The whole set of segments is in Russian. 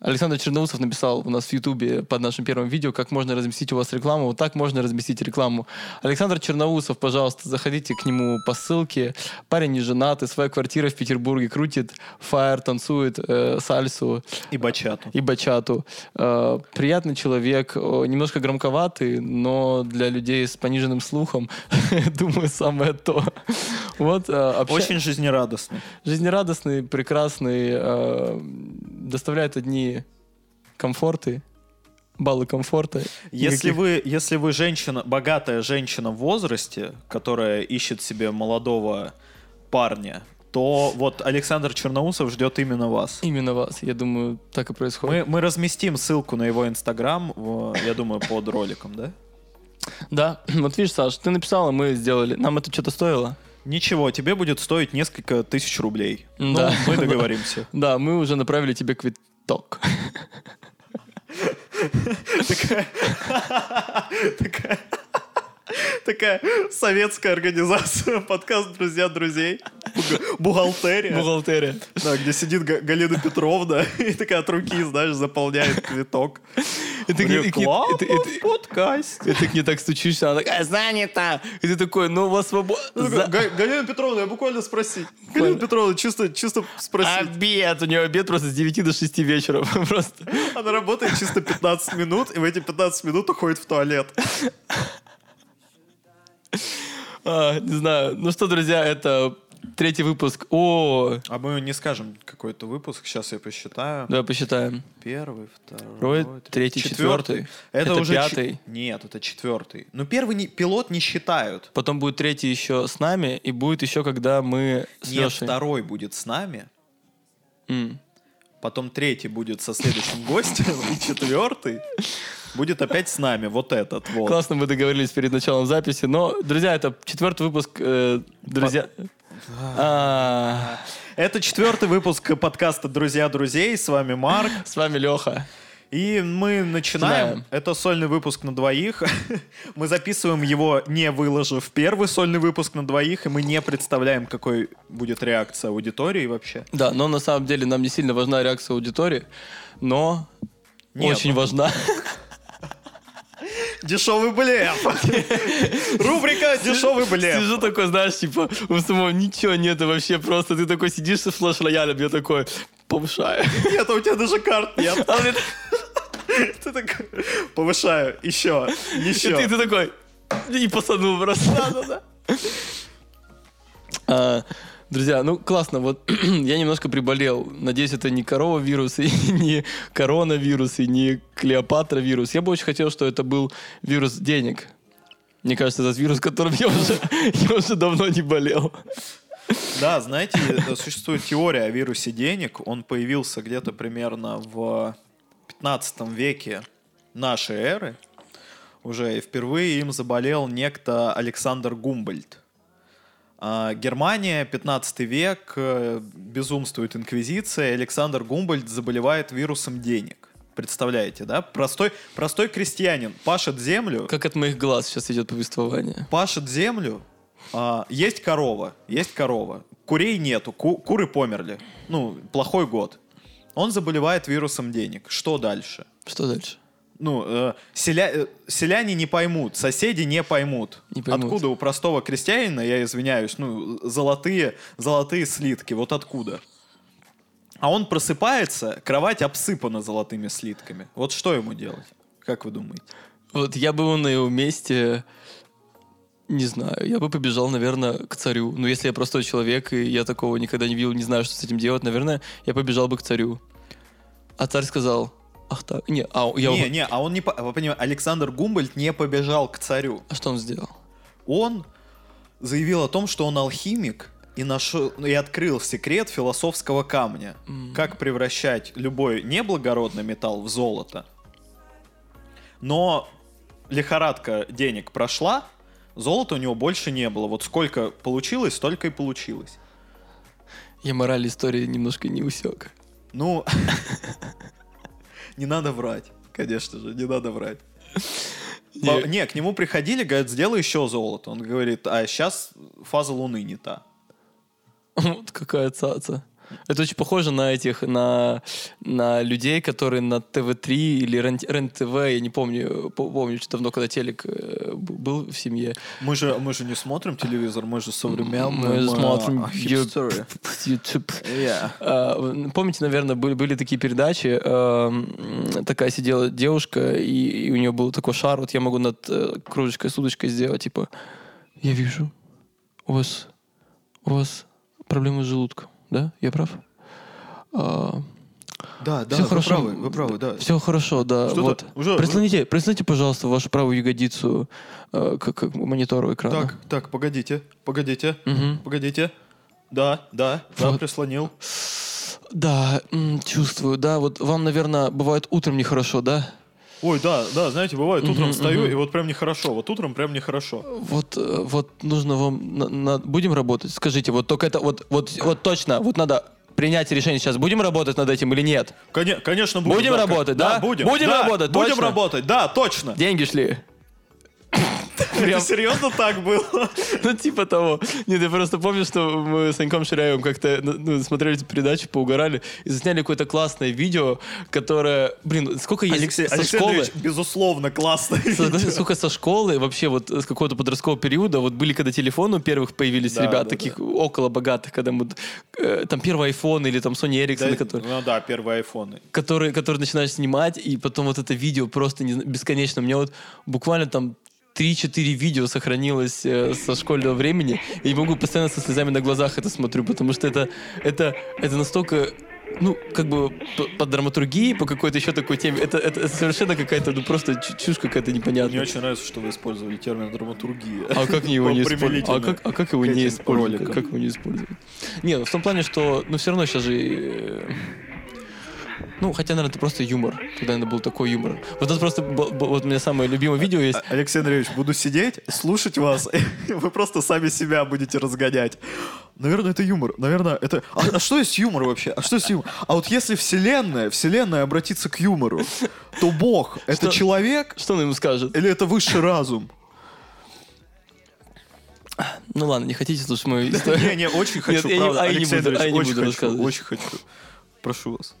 Александр Черноусов написал у нас в Ютубе под нашим первым видео, как можно разместить у вас рекламу. Вот так можно разместить рекламу. Александр Черноусов, пожалуйста, заходите к нему по ссылке. Парень не женатый, своя квартира в Петербурге, крутит фаер, танцует э, сальсу. И бачату. И бачату. Э, приятный человек, э, немножко громковатый, но для людей с пониженным слухом, думаю, самое то. Вот, э, обща- Очень жизнерадостный. жизнерадостный, прекрасный, э, доставляет одни комфорты, баллы комфорта. Если Никаких- вы, если вы женщина, богатая женщина в возрасте, которая ищет себе молодого парня, то вот Александр Черноусов ждет именно вас. Именно вас, я думаю, так и происходит. Мы, мы разместим ссылку на его инстаграм, я думаю, под роликом, да? Да, вот видишь, Саш, ты написала, мы сделали. Нам это что-то стоило? Ничего, тебе будет стоить несколько тысяч рублей. Ну, Да. мы договоримся. Да, мы уже направили тебе квиток. Такая, такая, такая советская организация, подкаст «Друзья друзей», бухгалтерия, Бухгалтерия. да, где сидит Га- Галина Петровна и такая от руки, знаешь, заполняет квиток. Это не- это- Реклама это- это- в подкасте. И ты к ней так стучишься, она такая, занята. И ты такой, ну, у вас свобода. Ну, такая, «Га- Галина Петровна, я буквально спросить. Галина Петровна, чисто, чисто спросить. Обед. У нее обед просто с 9 до 6 вечера. Просто. Она работает чисто 15 минут, и в эти 15 минут уходит в туалет. А, не знаю. Ну что, друзья, это третий выпуск. О, А мы не скажем какой-то выпуск, сейчас я посчитаю. давай посчитаем. Первый, второй, Второй, третий, четвертый. Это, Это уже ч- пятый. Нет, это четвертый. Ну первый не... пилот не считают. Потом будет третий еще с нами, и будет еще, когда мы с Нет, Лешей. второй будет с нами. М. Потом третий будет со следующим гостем, и четвертый будет опять с нами. Вот этот вот. Классно мы договорились перед началом записи. Но, друзья, это четвертый выпуск. э, друзья. А, Это четвертый выпуск подкаста «Друзья друзей». С вами Марк. С вами Леха. И мы начинаем. Знаем. Это сольный выпуск на двоих. мы записываем его, не выложив первый сольный выпуск на двоих, и мы не представляем, какой будет реакция аудитории вообще. Да, но на самом деле нам не сильно важна реакция аудитории, но Нет. очень важна. Дешевый блеф. Рубрика «Дешевый блеф». Сижу такой, знаешь, типа, у самого ничего нет вообще, просто ты такой сидишь с флеш-роялем, я такой, повышаю. Нет, а у тебя даже карт нет. А Ты такой, повышаю, еще, И ты, еще. ты такой, и посадил просто. Да-да-да. А, Друзья, ну классно, вот я немножко приболел. Надеюсь, это не корова вирус, и не коронавирус, и не Клеопатра вирус. Я бы очень хотел, что это был вирус денег. Мне кажется, этот вирус, которым я уже, я уже давно не болел. Да, знаете, э, существует теория о вирусе денег. Он появился где-то примерно в 15 веке нашей эры. Уже и впервые им заболел некто Александр Гумбольд. А, Германия, 15 век, э, безумствует инквизиция, Александр Гумбольд заболевает вирусом денег. Представляете, да? Простой, простой крестьянин пашет землю, Как от моих глаз сейчас идет повествование. пашет землю, а, есть корова, есть корова, курей нету, ку- куры померли, ну, плохой год. Он заболевает вирусом денег. Что дальше? Что дальше? Ну, э, селя- э, селяне не поймут, соседи не поймут. Не поймут. Откуда у простого крестьянина, я извиняюсь, ну, золотые, золотые слитки, вот откуда? А он просыпается, кровать обсыпана золотыми слитками. Вот что ему делать? Как вы думаете? Вот я бы на его месте, не знаю, я бы побежал, наверное, к царю. Ну, если я простой человек, и я такого никогда не видел, не знаю, что с этим делать, наверное, я побежал бы к царю. А царь сказал, ах так, не, а я... Не, не, а он не... Вы понимаете, Александр Гумбольд не побежал к царю. А что он сделал? Он заявил о том, что он алхимик и, нашел, и открыл секрет философского камня. Как превращать любой неблагородный металл в золото. Но лихорадка денег прошла, золота у него больше не было. Вот сколько получилось, столько и получилось. Я мораль истории немножко не усек. Ну, не надо врать. Конечно же, не надо врать. По- Не, к нему приходили, говорят, сделай еще золото. Он говорит, а сейчас фаза Луны не та. Вот какая цаца. Это очень похоже на этих, на, на людей, которые на ТВ-3 или РЕН-ТВ, я не помню, по- помню, что давно, когда телек э, был в семье. Мы же, мы же не смотрим телевизор, мы же современные. Мы смотрим а, Ю- хипстеры. YouTube. Yeah. А, Помните, наверное, были, были такие передачи, эм, такая сидела девушка, и, и у нее был такой шар, вот я могу над э, кружечкой с удочкой сделать, типа, я вижу, у вас, у вас проблемы с желудком, да? Я прав? А, Да, да, Всё вы хорошо. правы, вы правы, да. Все хорошо, да. Что-то вот. уже- Прислоните, прислоните, пожалуйста, вашу правую ягодицу э, к, к монитору экрана. Так, так, погодите, погодите, Мгм. погодите. Да, да, да, Вот. прислонил. Да, чувствую, да. Вот вам, наверное, бывает утром нехорошо, да? Ой, да, да, знаете, бывает, утром встаю, и вот прям нехорошо. Вот утром прям нехорошо. Вот, э, вот нужно вам... на- на- будем работать? Скажите, вот только это... Вот, вот, вот точно, вот надо принять решение сейчас. Будем работать над этим или нет? Коне- конечно, будем. Будем да, работать, да? будем. Будем да, работать, Будем точно? работать, да, точно. Деньги шли. Это серьезно так было? Ну, типа того. Нет, я просто помню, что мы с Саньком Ширяевым как-то ну, смотрели эту передачу, поугорали, и засняли какое-то классное видео, которое... Блин, сколько есть Алексей, со Алексей школы... Андреевич, безусловно, классно. Согласен, сколько со школы, вообще вот с какого-то подросткового периода, вот были когда телефоны у первых появились Да, ребят, да, таких около богатых, когда мы, э, там первый iPhone или там Sony Ericsson, который, Ну да, первые айфоны. который, который начинаешь снимать, и потом вот это видео просто не, бесконечно. У меня вот буквально там 3-4 видео сохранилось э, со школьного времени, и могу постоянно со слезами на глазах это смотрю, потому что это, это, это настолько ну, как бы по, по драматургии, по какой-то еще такой теме, это, это, это совершенно какая-то, ну, просто чу- чушь какая-то непонятная. Мне очень нравится, что вы использовали термин драматургия. А как его не использовать? А как, а как его не использовать? Как его не использовать? Не, ну в том плане, что, ну все равно сейчас же... Ну, хотя, наверное, это просто юмор. Когда это был такой юмор. Вот это просто... Вот у меня самое любимое видео есть. А- Алексей Андреевич, буду сидеть, слушать вас, и вы просто сами себя будете разгонять. Наверное, это юмор. Наверное, это... А, а что есть юмор вообще? А что есть юмор? А вот если вселенная, вселенная обратится к юмору, то Бог — это Что? человек Что он ему скажет? или это высший разум? Ну ладно, не хотите слушать мою историю? Не, не, очень хочу, правда, Алексей а Андреевич, очень хочу, очень хочу. Прошу вас.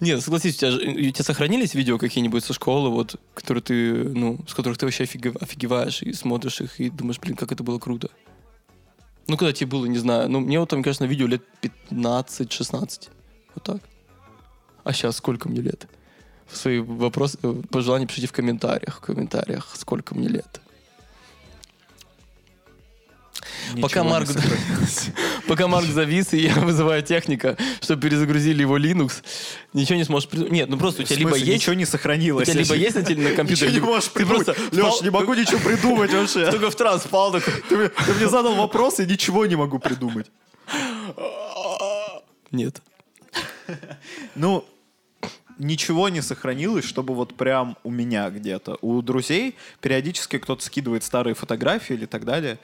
Нет, согласись, у тебя, у тебя сохранились видео какие-нибудь со школы, вот, которые ты, ну, с которых ты вообще офиге- офигеваешь и смотришь их и думаешь, блин, как это было круто. Ну, когда тебе было, не знаю, ну, мне вот там, конечно, видео лет 15-16. Вот так. А сейчас сколько мне лет? Свои вопросы, э, пожелания пишите в комментариях. В комментариях, сколько мне лет. Пока Ничего не Марк. Пока Марк завис, и я вызываю техника, чтобы перезагрузили его Linux, ничего не сможешь придумать. Нет, ну просто у тебя либо есть... ничего не У сохранилось. тебя либо есть на, теле- на компьютере, Ничего не можешь придумать. Леш, не могу ничего придумать вообще. Только в транс впал такой. Ты мне задал вопрос, и ничего не могу придумать. Нет. Ну, ничего не сохранилось, чтобы вот прям у меня где-то. У друзей периодически кто-то скидывает старые фотографии или так далее.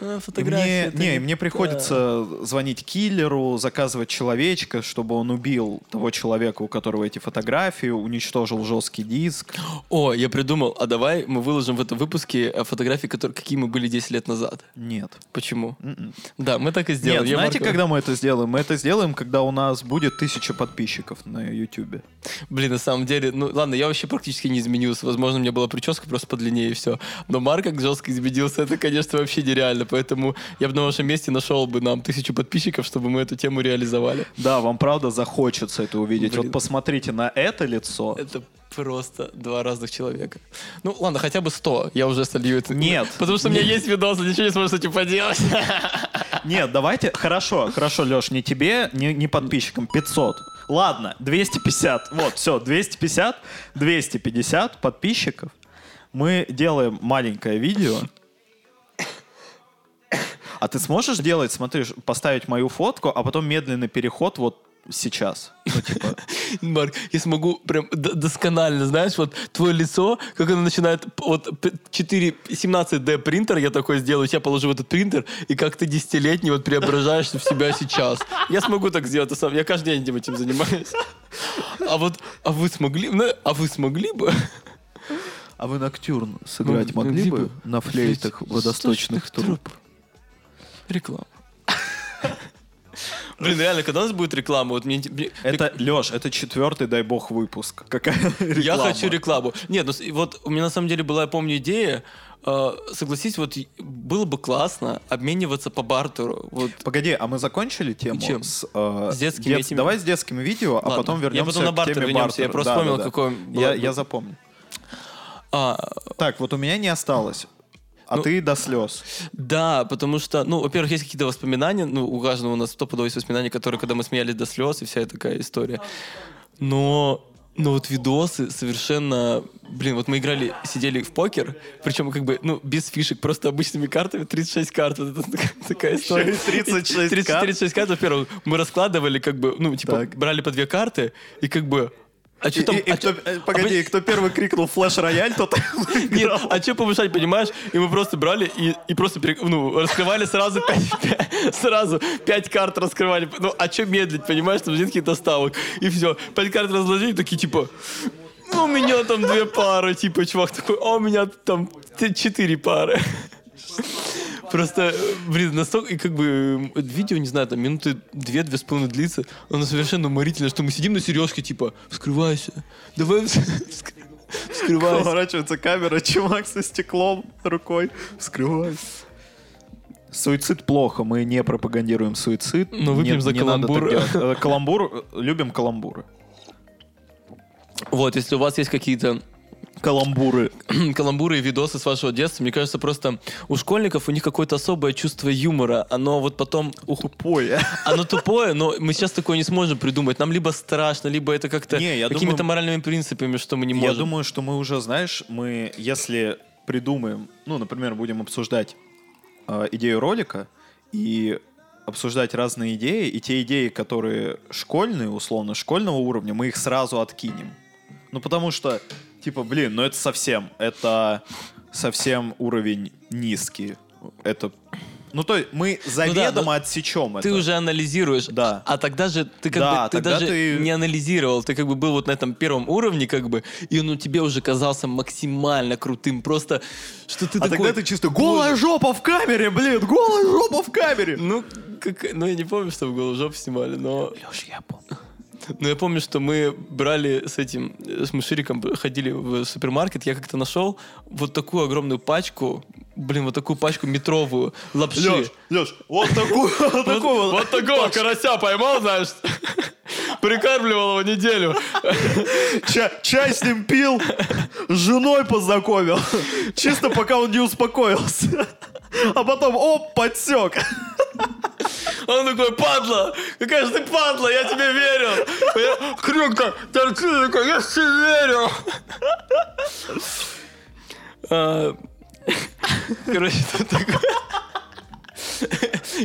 А, И мне, не, и мне приходится звонить киллеру, заказывать человечка, чтобы он убил того человека, у которого эти фотографии, уничтожил жесткий диск. О, я придумал. А давай мы выложим в этом выпуске э, фотографии, которые, какие мы были 10 лет назад. Нет. Почему? М-м. Да, мы так и сделаем. Нет, Я знаете, Марку- когда мы это сделаем? Мы это сделаем, когда у нас будет тысяча подписчиков на YouTube. Блин, на самом деле, ну ладно, я вообще практически не изменился. Возможно, у меня была прическа просто подлиннее и все. Но Марк как жестко изменился, это, конечно, вообще нереально. Поэтому я бы на вашем месте нашел бы нам тысячу подписчиков, чтобы мы эту тему реализовали. Да, вам правда захочется это увидеть. Блин. Вот посмотрите на это лицо. Это просто два разных человека. Ну, ладно, хотя бы 100. Я уже солью это. Нет. Потому что у меня есть видосы, ничего не сможешь с этим поделать. Нет, давайте, хорошо, хорошо, Леш, не тебе, не, не подписчикам, 500. Ладно, 250. Вот, все, 250, 250 подписчиков. Мы делаем маленькое видео. А ты сможешь делать, смотри, поставить мою фотку, а потом медленный переход вот сейчас. Ну, типа, Марк, я смогу прям досконально, знаешь, вот твое лицо, как оно начинает, вот п- 4, 17D принтер я такой сделаю, тебя положу в этот принтер, и как ты десятилетний вот преображаешься в себя сейчас. Я смогу так сделать, сам, я каждый день этим, этим занимаюсь. А вот, а вы смогли, ну, а вы смогли бы? а вы Ноктюрн сыграть Ну, могли могли бы бы. на флейтах водосточных труб? Реклама. Блин, реально, когда у нас будет реклама? Вот мне, мне- Это, Леш, это четвертый, дай бог, выпуск. Какая Я реклама? хочу рекламу. Нет, ну вот у меня на самом деле была, я помню, идея. э, согласись, вот было бы классно обмениваться по бартеру. Вот Погоди, а мы закончили теми Чем? с, э, С детскими дет- этими? Давай с детскими видео, а Ладно. потом Я вернемся потом на к бартер теме вернемся, я бартера. просто Да, вспомнил, да, да. какой Я, я запомню. а, Так, вот у меня не осталось. А Ну, ты до слез. да, потому что, ну, во-первых, есть какие-то воспоминания, ну, у каждого у нас стопудово есть воспоминания, которые, когда мы смеялись до слез, и вся такая история. Но, но вот видосы совершенно... Блин, вот мы играли, сидели в покер, причем как бы, ну, без фишек, просто обычными картами, 36 карт, вот это такая, такая история. Еще и 36 30 карт? 36 карт, во-первых, мы раскладывали, как бы, ну, типа, Так. брали по две карты, и как бы... А что там? и- и а кто- чё- э, погоди, а кто первый крикнул флеш-рояль, тот нет, а что повышать, понимаешь? И мы просто брали и, и просто пере- ну, раскрывали сразу пять, пять- сразу пять карт раскрывали. Ну, а что медлить, понимаешь? Там нет каких-то ставок. И все. Пять карт разложили, такие типа... Ну, у меня там две пары, типа, чувак такой, а у меня там четыре пары. Просто, блин, настолько, и как бы видео, не знаю, там минуты две-две с половиной длится, оно совершенно уморительное, что мы сидим на сережке, типа, вскрывайся, давай вс- вскрывайся. Поворачивается камера, чувак со стеклом рукой. Вскрывай. Суицид плохо, мы не пропагандируем суицид. Но выпьем Не- за не каламбур. Каламбур, любим каламбуры. Вот, если у вас есть какие-то Каламбуры. каламбуры и видосы с вашего детства, мне кажется, просто у школьников у них какое-то особое чувство юмора. Оно вот потом... ух, Тупое. Оно тупое, но мы сейчас такое не сможем придумать. Нам либо страшно, либо это как-то Не, я какими-то думаю- моральными принципами, что мы не можем. Я думаю, что мы уже, знаешь, мы, если придумаем, ну, например, будем обсуждать э, идею ролика и обсуждать разные идеи, и те идеи, которые школьные, условно, школьного уровня, мы их сразу откинем. Ну, потому что, типа, блин, ну это совсем, это совсем уровень низкий. Это, ну, то есть мы заведомо но отсечем Ты это. уже анализируешь. Да. А тогда же ты как Да, бы ты даже ты- не анализировал. Ты как бы был вот на этом первом уровне, как бы, и он тебе уже казался максимально крутым. Просто что ты А такой. тогда ты чисто голая жопа в камере, блин, голая жопа в камере. Ну, как, ну, я не помню, что в голову жопу снимали, но... Леш, я помню. Но я помню, что мы брали с этим, с Мышириком ходили в супермаркет, я как-то нашел вот такую огромную пачку, блин, вот такую пачку метровую лапши. Леш, Леш, вот такую, вот такую. вот такого карася поймал, знаешь, прикармливал его неделю. Ча- чай с ним пил, с женой познакомил. Чисто пока он не успокоился. А потом, оп, подсек. Он такой, падла, какая же ты падла, я тебе верю. Такой, я тебе верю. А, Короче, тут такое...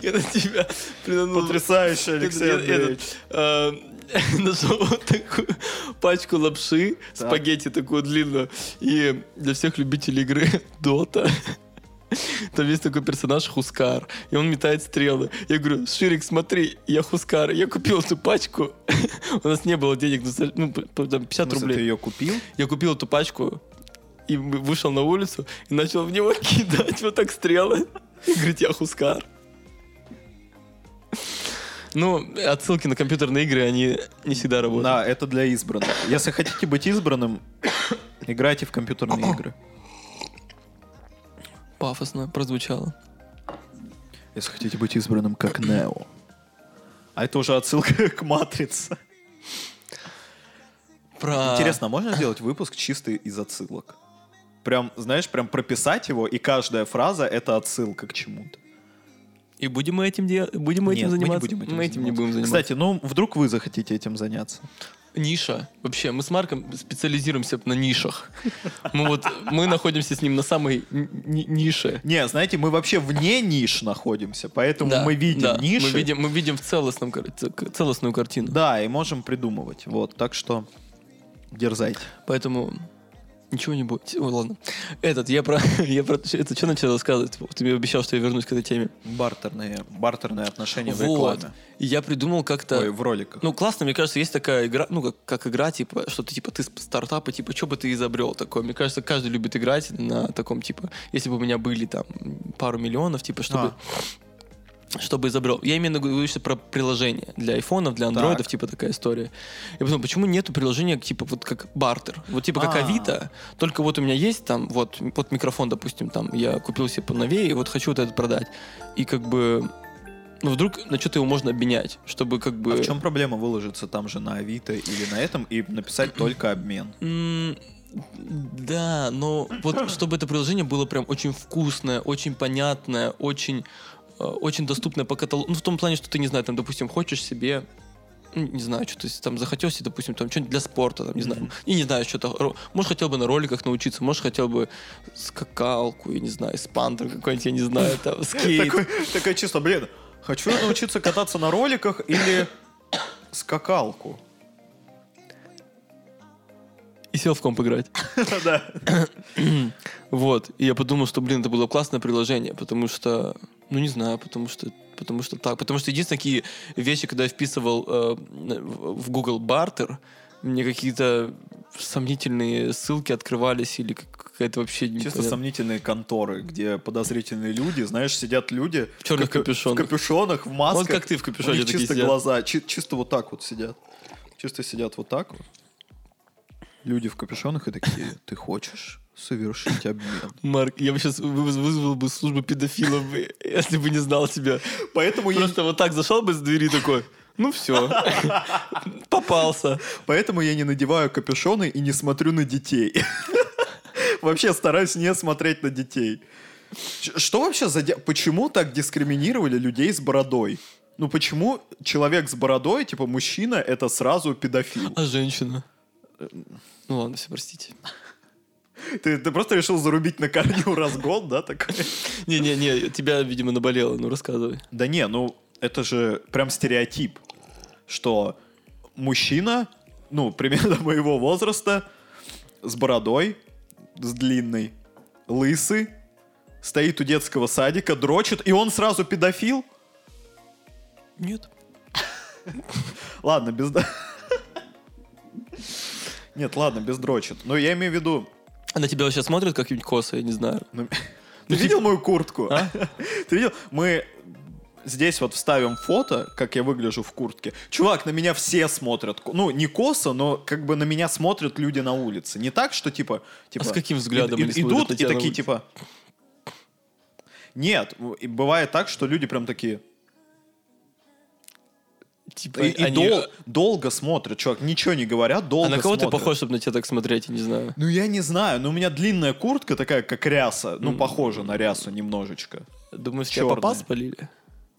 Я на тебя придумал... Потрясающе, Алексей Андреевич. а, Нашел вот такую пачку лапши, спагетти такую длинную. И для всех любителей игры Дота там есть такой персонаж Хускар, и он метает стрелы. Я говорю, Ширик, смотри, я Хускар. Я купил эту пачку. У нас не было денег, ну, п- п- там 50 В смысле, рублей. ты ее купил? Я купил эту пачку и вышел на улицу и начал в него кидать вот так стрелы. И говорит, я Хускар. Ну, отсылки на компьютерные игры, они не всегда работают. Да, это для избранных. Если хотите быть избранным, играйте в компьютерные игры. Пафосно прозвучало. Если хотите быть избранным, как Нео. А это уже отсылка к Матрице. Про... Интересно, а можно сделать выпуск чистый из отсылок? Прям, знаешь, прям прописать его, и каждая фраза — это отсылка к чему-то. И будем мы этим, де... будем мы этим Нет, заниматься? мы не будем этим Мы этим не заниматься. будем заниматься. Кстати, ну, вдруг вы захотите этим заняться. Ниша. Вообще, мы с Марком специализируемся на нишах. Мы вот, мы находимся с ним на самой ни- ни- нише. Не, знаете, мы вообще вне ниш находимся, поэтому Да, мы видим да, ниши. Мы видим, мы видим в целостном, кар- ц- к- целостную картину. Да, и можем придумывать. Вот, так что дерзайте. Поэтому ничего не будет. Ой, ладно. Этот, я про... Я про это что начал рассказывать? Ты мне обещал, что я вернусь к этой теме. Бартерные, бартерные отношения в Вот. рекламе. И я придумал как-то... Ой, в роликах. Ну, классно, мне кажется, есть такая игра, ну, как, как игра, типа, что-то типа ты с- стартапы, типа, что бы ты изобрел такое? Мне кажется, каждый любит играть на таком, типа, если бы у меня были там пару миллионов, типа, чтобы... Чтобы изобрел. Я именно говорю что про приложение для айфонов, для андроидов, типа такая история. Я подумал, почему нету приложения, типа вот как бартер, вот типа как А. Авито, только вот у меня есть там, вот, вот микрофон, допустим, там, я купил себе поновее, и вот хочу вот этот продать. И как бы, ну вдруг на что-то его можно обменять, чтобы как бы... А в чем проблема выложиться там же на Авито или на этом и написать только обмен? Да, но вот чтобы это приложение было прям очень вкусное, очень понятное, очень, очень доступное по каталогу. Ну, в том плане, что ты, не знаю, там, допустим, хочешь себе ну, не знаю, что то там захотел себе, допустим, там что-нибудь для спорта, там, не знаю, и не знаю, что-то, может, хотел бы на роликах научиться, может, хотел бы скакалку, я не знаю, спандер какой-нибудь, я не знаю, там, скейт. Такое, чувство, блин, хочу научиться кататься на роликах или скакалку. И сел в комп играть. Да. Вот. И я подумал, что, блин, это было классное приложение, потому что, ну, не знаю, потому что, потому что так. Потому что единственные такие вещи, когда я вписывал э, в в Google бартер, мне какие-то сомнительные ссылки открывались или как- какая-то вообще Чисто сомнительные конторы, где подозрительные люди, знаешь, сидят люди В черных капю- капюшонах. в капюшонах, в масках. Вот как ты в капюшоне чисто сидят. глаза, чи- чисто вот так вот сидят. Чисто сидят вот так вот. Люди в капюшонах и такие, ты хочешь совершить обмен? Марк, я бы сейчас вызвал бы службу педофилов, если бы не знал тебя. Поэтому я, Просто вот так зашел бы с двери такой, ну все, попался. поэтому я не надеваю капюшоны и не смотрю на детей. Вообще стараюсь не смотреть на детей. Что вообще за... Почему так дискриминировали людей с бородой? Ну почему человек с бородой, типа мужчина, это сразу педофил? А женщина? Ну ладно, все, простите. Ты, ты просто решил зарубить на корню разгон, да, такой? Не-не-не, тебя, видимо, наболело, ну рассказывай. Да не, ну это же прям стереотип, что мужчина, ну, примерно моего возраста, с бородой, с длинной, лысый, стоит у детского садика, дрочит, и он сразу педофил? Нет. Ладно, без... Нет, ладно, без дрочит. Но я имею в виду... А на тебя сейчас смотрят как-нибудь косо, я не знаю. ну, Ты видел мою куртку? Ты видел? Мы здесь вот вставим фото, как я выгляжу в куртке. Чувак, на меня все смотрят. Ну, не косо, но как бы на меня смотрят люди на улице. Не так, что типа... типа А с каким взглядом и- они Идут и такие улице? типа... Нет, бывает так, что люди прям такие... Типа, И, и они- дол- долго смотрят, чувак, ничего не говорят, долго А на кого ты смотрят. похож, чтобы на тебя так смотреть, я не знаю. Ну, я не знаю, но у меня длинная куртка такая, как ряса. Ну, похожа на рясу немножечко. Думаю, с тебя попа спалили?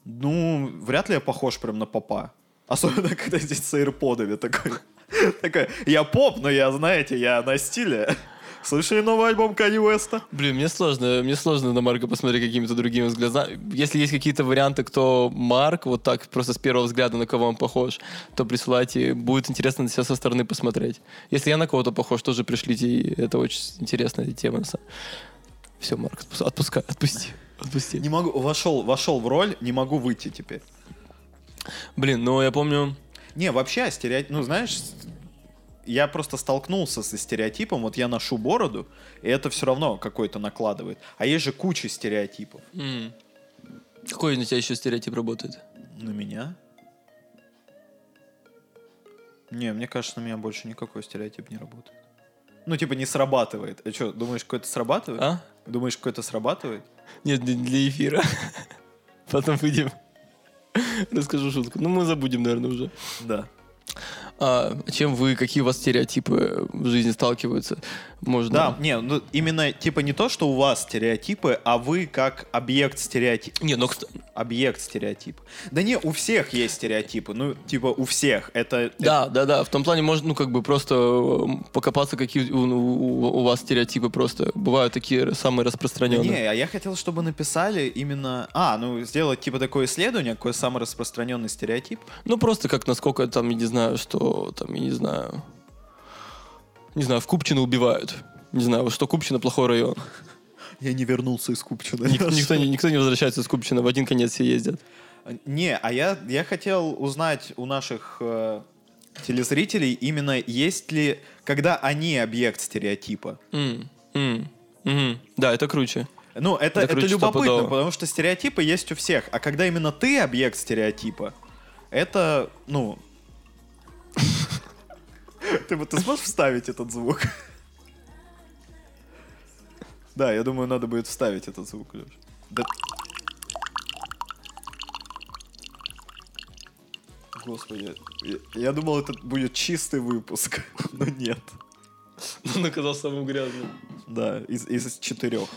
Ну, вряд ли я похож прям на попа. Особенно, когда здесь с аирподами такой. Такой, я поп, но я, знаете, я на стиле. Слышали новый альбом Кани Уэста? Блин, мне сложно, мне сложно на Марка посмотреть какими-то другими взглядами. Если есть какие-то варианты, кто Марк, вот так просто с первого взгляда на кого он похож, то присылайте. Будет интересно на себя со стороны посмотреть. Если я на кого-то похож, тоже пришлите. и Это очень интересная тема. Все, Марк, отпу- отпускай, отпусти. Отпусти. Не могу, вошел, вошел в роль, не могу выйти теперь. Блин, ну я помню... Не, вообще, стереотип, ну, знаешь, я просто столкнулся со стереотипом, вот я ношу бороду, и это все равно какой-то накладывает. А есть же куча стереотипов. м, Какой на тебя еще стереотип работает? На меня? Не, мне кажется, на меня больше никакой стереотип не работает. Ну, типа, не срабатывает. А что, думаешь, какой-то срабатывает? А? Думаешь, какой-то срабатывает? Нет, для- для эфира. Потом выйдем. Расскажу шутку. Ну, мы забудем, наверное, уже. Да. А чем вы, какие у вас стереотипы в жизни сталкиваются? Можно... Да, не, ну именно типа не то, что у вас стереотипы, а вы как объект стереотипа. Не, ну, Объект стереотипа. Да не, у всех есть стереотипы. Ну, типа, у всех. Это. Да, да, да. В том плане можно, ну, как бы просто э, покопаться, какие у, у- у вас стереотипы просто бывают такие самые это- распространенные. Не, а я хотел, чтобы написали именно... А, ну, сделать типа такое исследование, какой самый распространенный стереотип. Ну, просто как насколько там, я не знаю, что там, я не знаю... Не знаю, в Купчино убивают. Не знаю, что Купчино плохой район. Я не вернулся из Купчина. Ник- Никто, не, никто не возвращается из Купчино, в один конец все ездят. Не, а я, я хотел узнать у наших э, телезрителей именно есть ли, когда они объект стереотипа. М, м, мгм. Да, это круче. Ну, это, Это это, любопытно, стопудово. потому что стереотипы есть у всех. А когда именно ты объект стереотипа, это, ну... Ты, вот- ты сможешь вставить этот звук? Да, я думаю, надо будет вставить этот звук, Леш. Да- Господи, я, я думал, это будет чистый выпуск, но нет. Он оказался самым грязным. Да, из, из четырех.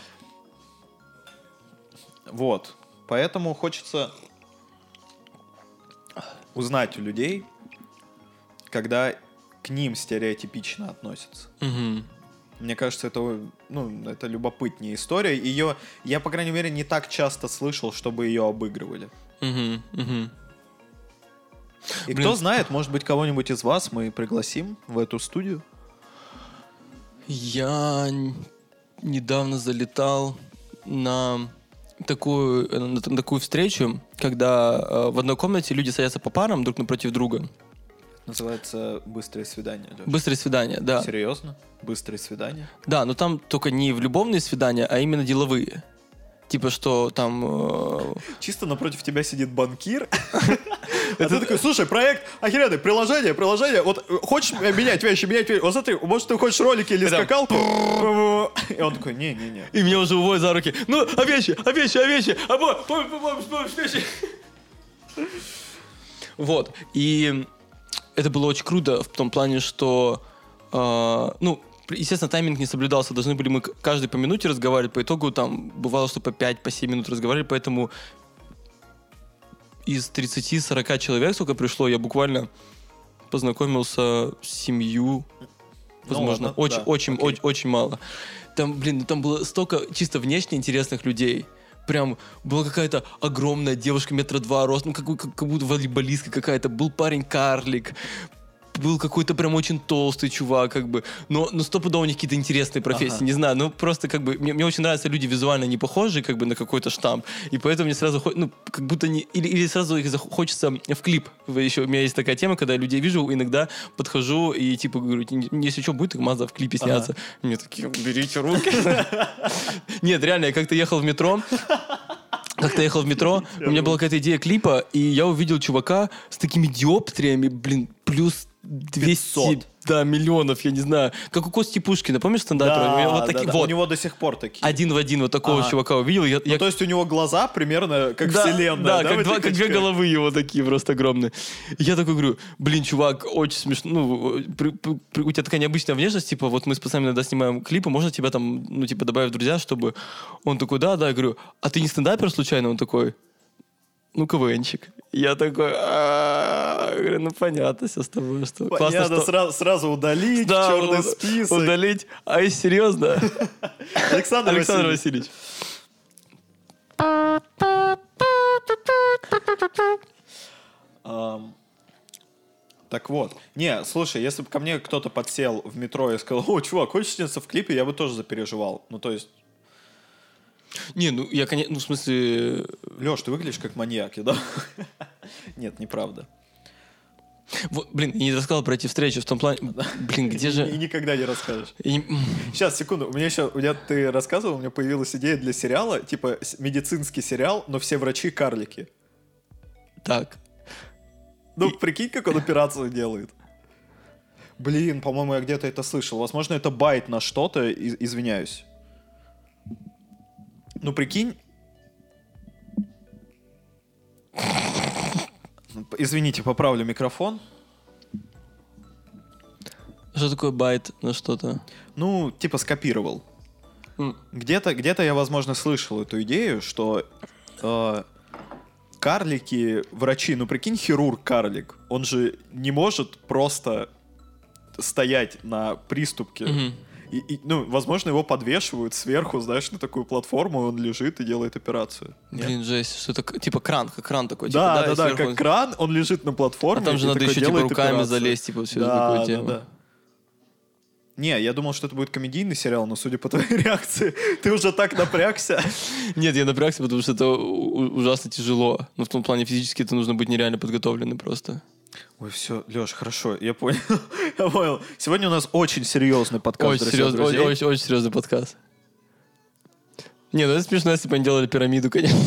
Вот. Поэтому хочется узнать у людей, когда к ним стереотипично относятся. Мгм. Мне кажется, это, ну, это любопытнее история. Ее, я, по крайней мере, не так часто слышал, чтобы ее обыгрывали. Мгм, мгм. И Блин. кто знает, может быть, кого-нибудь из вас мы пригласим в эту студию. Я недавно залетал на такую, э, на такую встречу, когда э, в одной комнате люди садятся по парам друг напротив друга. Называется «Быстрое свидание». Лёш. Быстрые свидания, да. Серьезно? Быстрое свидание? Да, но там только не в любовные свидания, а именно деловые. Типа, что там... э, Чисто напротив тебя сидит банкир. А ты такой, слушай, проект охеренный, приложение, приложение. Вот э, хочешь менять вещи, менять вещи? Вот смотри, может, ты хочешь ролики или скакалку? И он такой, не-не-не. И меня уже уводят за руки. Ну, а вещи, а вещи, а вещи, а помнишь, помнишь, помнишь, вещи. Вот. И это было очень круто в том плане, что, э, ну, естественно, тайминг не соблюдался. Должны были мы каждый по минуте разговаривать. По итогу там бывало, что по 5, по 7 минут разговаривали, поэтому из 30-40 человек, сколько пришло, я буквально познакомился с семью, возможно, ладно, очень, да, очень, очень, очень мало. Там, блин, ну там было столько чисто внешне интересных людей. Прям была какая-то огромная девушка метра два рост, ну как, как, как будто волейболистка какая-то. Был парень карлик, был какой-то прям очень толстый чувак, как бы. Но, но стопудово у них какие-то интересные профессии, Ага. не знаю. Ну просто как бы, мне, мне очень нравятся люди визуально не похожие, как бы на какой-то штамп. И поэтому мне сразу, ну как будто не... Или, или сразу их хочется в клип. Еще у меня есть такая тема, когда я людей вижу, иногда подхожу и типа говорю, «Не- если что, будет Маза в клипе сняться. Мне такие, берите руки. Нет, реально, я как-то ехал в метро, как-то ехал в метро, у меня была какая-то идея клипа, и я увидел чувака с такими диоптриями, блин, плюс 200 500. да, миллионов, я не знаю. Как у Кости Пушкина, помнишь стендапера? У меня вот да, такие- да, вот, У него до сих пор такие. один в один вот такого Ага. чувака увидел. Я, Ну, я- то есть у него глаза примерно как да, вселенная. Да, да, как, два- как две головы его такие просто огромные. Я такой говорю, блин, чувак, очень смешно. Ну, при- при- при- у тебя такая необычная внешность, типа, вот мы с пацанами иногда снимаем клипы, можно тебя там, ну, типа, добавить в друзья, чтобы... Он такой, да, да, я говорю, а ты не стендапер случайно? Он такой, ну, КВНчик. Я такой, говорю, ну, понятно, все с тобой, что классно, Понятно, что... сразу, сразу удалить, Да, черный уд- список. Удалить. А если серьезно? Александр, Александр Васильевич. Так вот. Не, слушай, если бы ко мне кто-то подсел в метро и сказал, о, чувак, хочешь сняться в клипе, я бы тоже запереживал. Ну, то есть, Не, ну, я, конечно, ну, в смысле... Леш, ты выглядишь как маньяк, да? Нет, неправда. Вот, блин, я не рассказал про эти встречи в том плане... Блин, где И же... никогда не расскажешь. Не- Сейчас, секунду. У меня еще, у меня ты рассказывал, у меня появилась идея для сериала, типа медицинский сериал, но все врачи карлики. Так. Ну, прикинь, как он операцию делает. Блин, по-моему, я где-то это слышал. Возможно, это байт на что-то, и- извиняюсь. Ну, прикинь... Извините, поправлю микрофон. Что такое байт на что-то? Ну, типа скопировал. М. Где-то, где-то я, возможно, слышал эту идею, что э, карлики, врачи, ну прикинь, хирург-карлик, он же не может просто стоять на приступке. Мгм. И, и, ну, возможно, его подвешивают сверху, знаешь, на такую платформу, и он лежит и делает операцию. Нет? Блин, жесть. Что это? Типа кран, как кран такой. да, типа, да, да, сверху. как кран, он лежит на платформе. А там же надо еще типа руками операцию. залезть, типа, всю да, такую да, тему. да. Не, я думал, что это будет комедийный сериал, но судя по твоей реакции, ты уже так напрягся. Нет, я напрягся, потому что это ужасно тяжело. Ну, в том плане физически это нужно быть нереально подготовленным просто. Ой, все, Леш, хорошо, я понял. я понял. Сегодня у нас очень серьезный подкаст. Очень друзей. очень, очень, очень серьезный подкаст. Не, ну это смешно, если бы они делали пирамиду, конечно.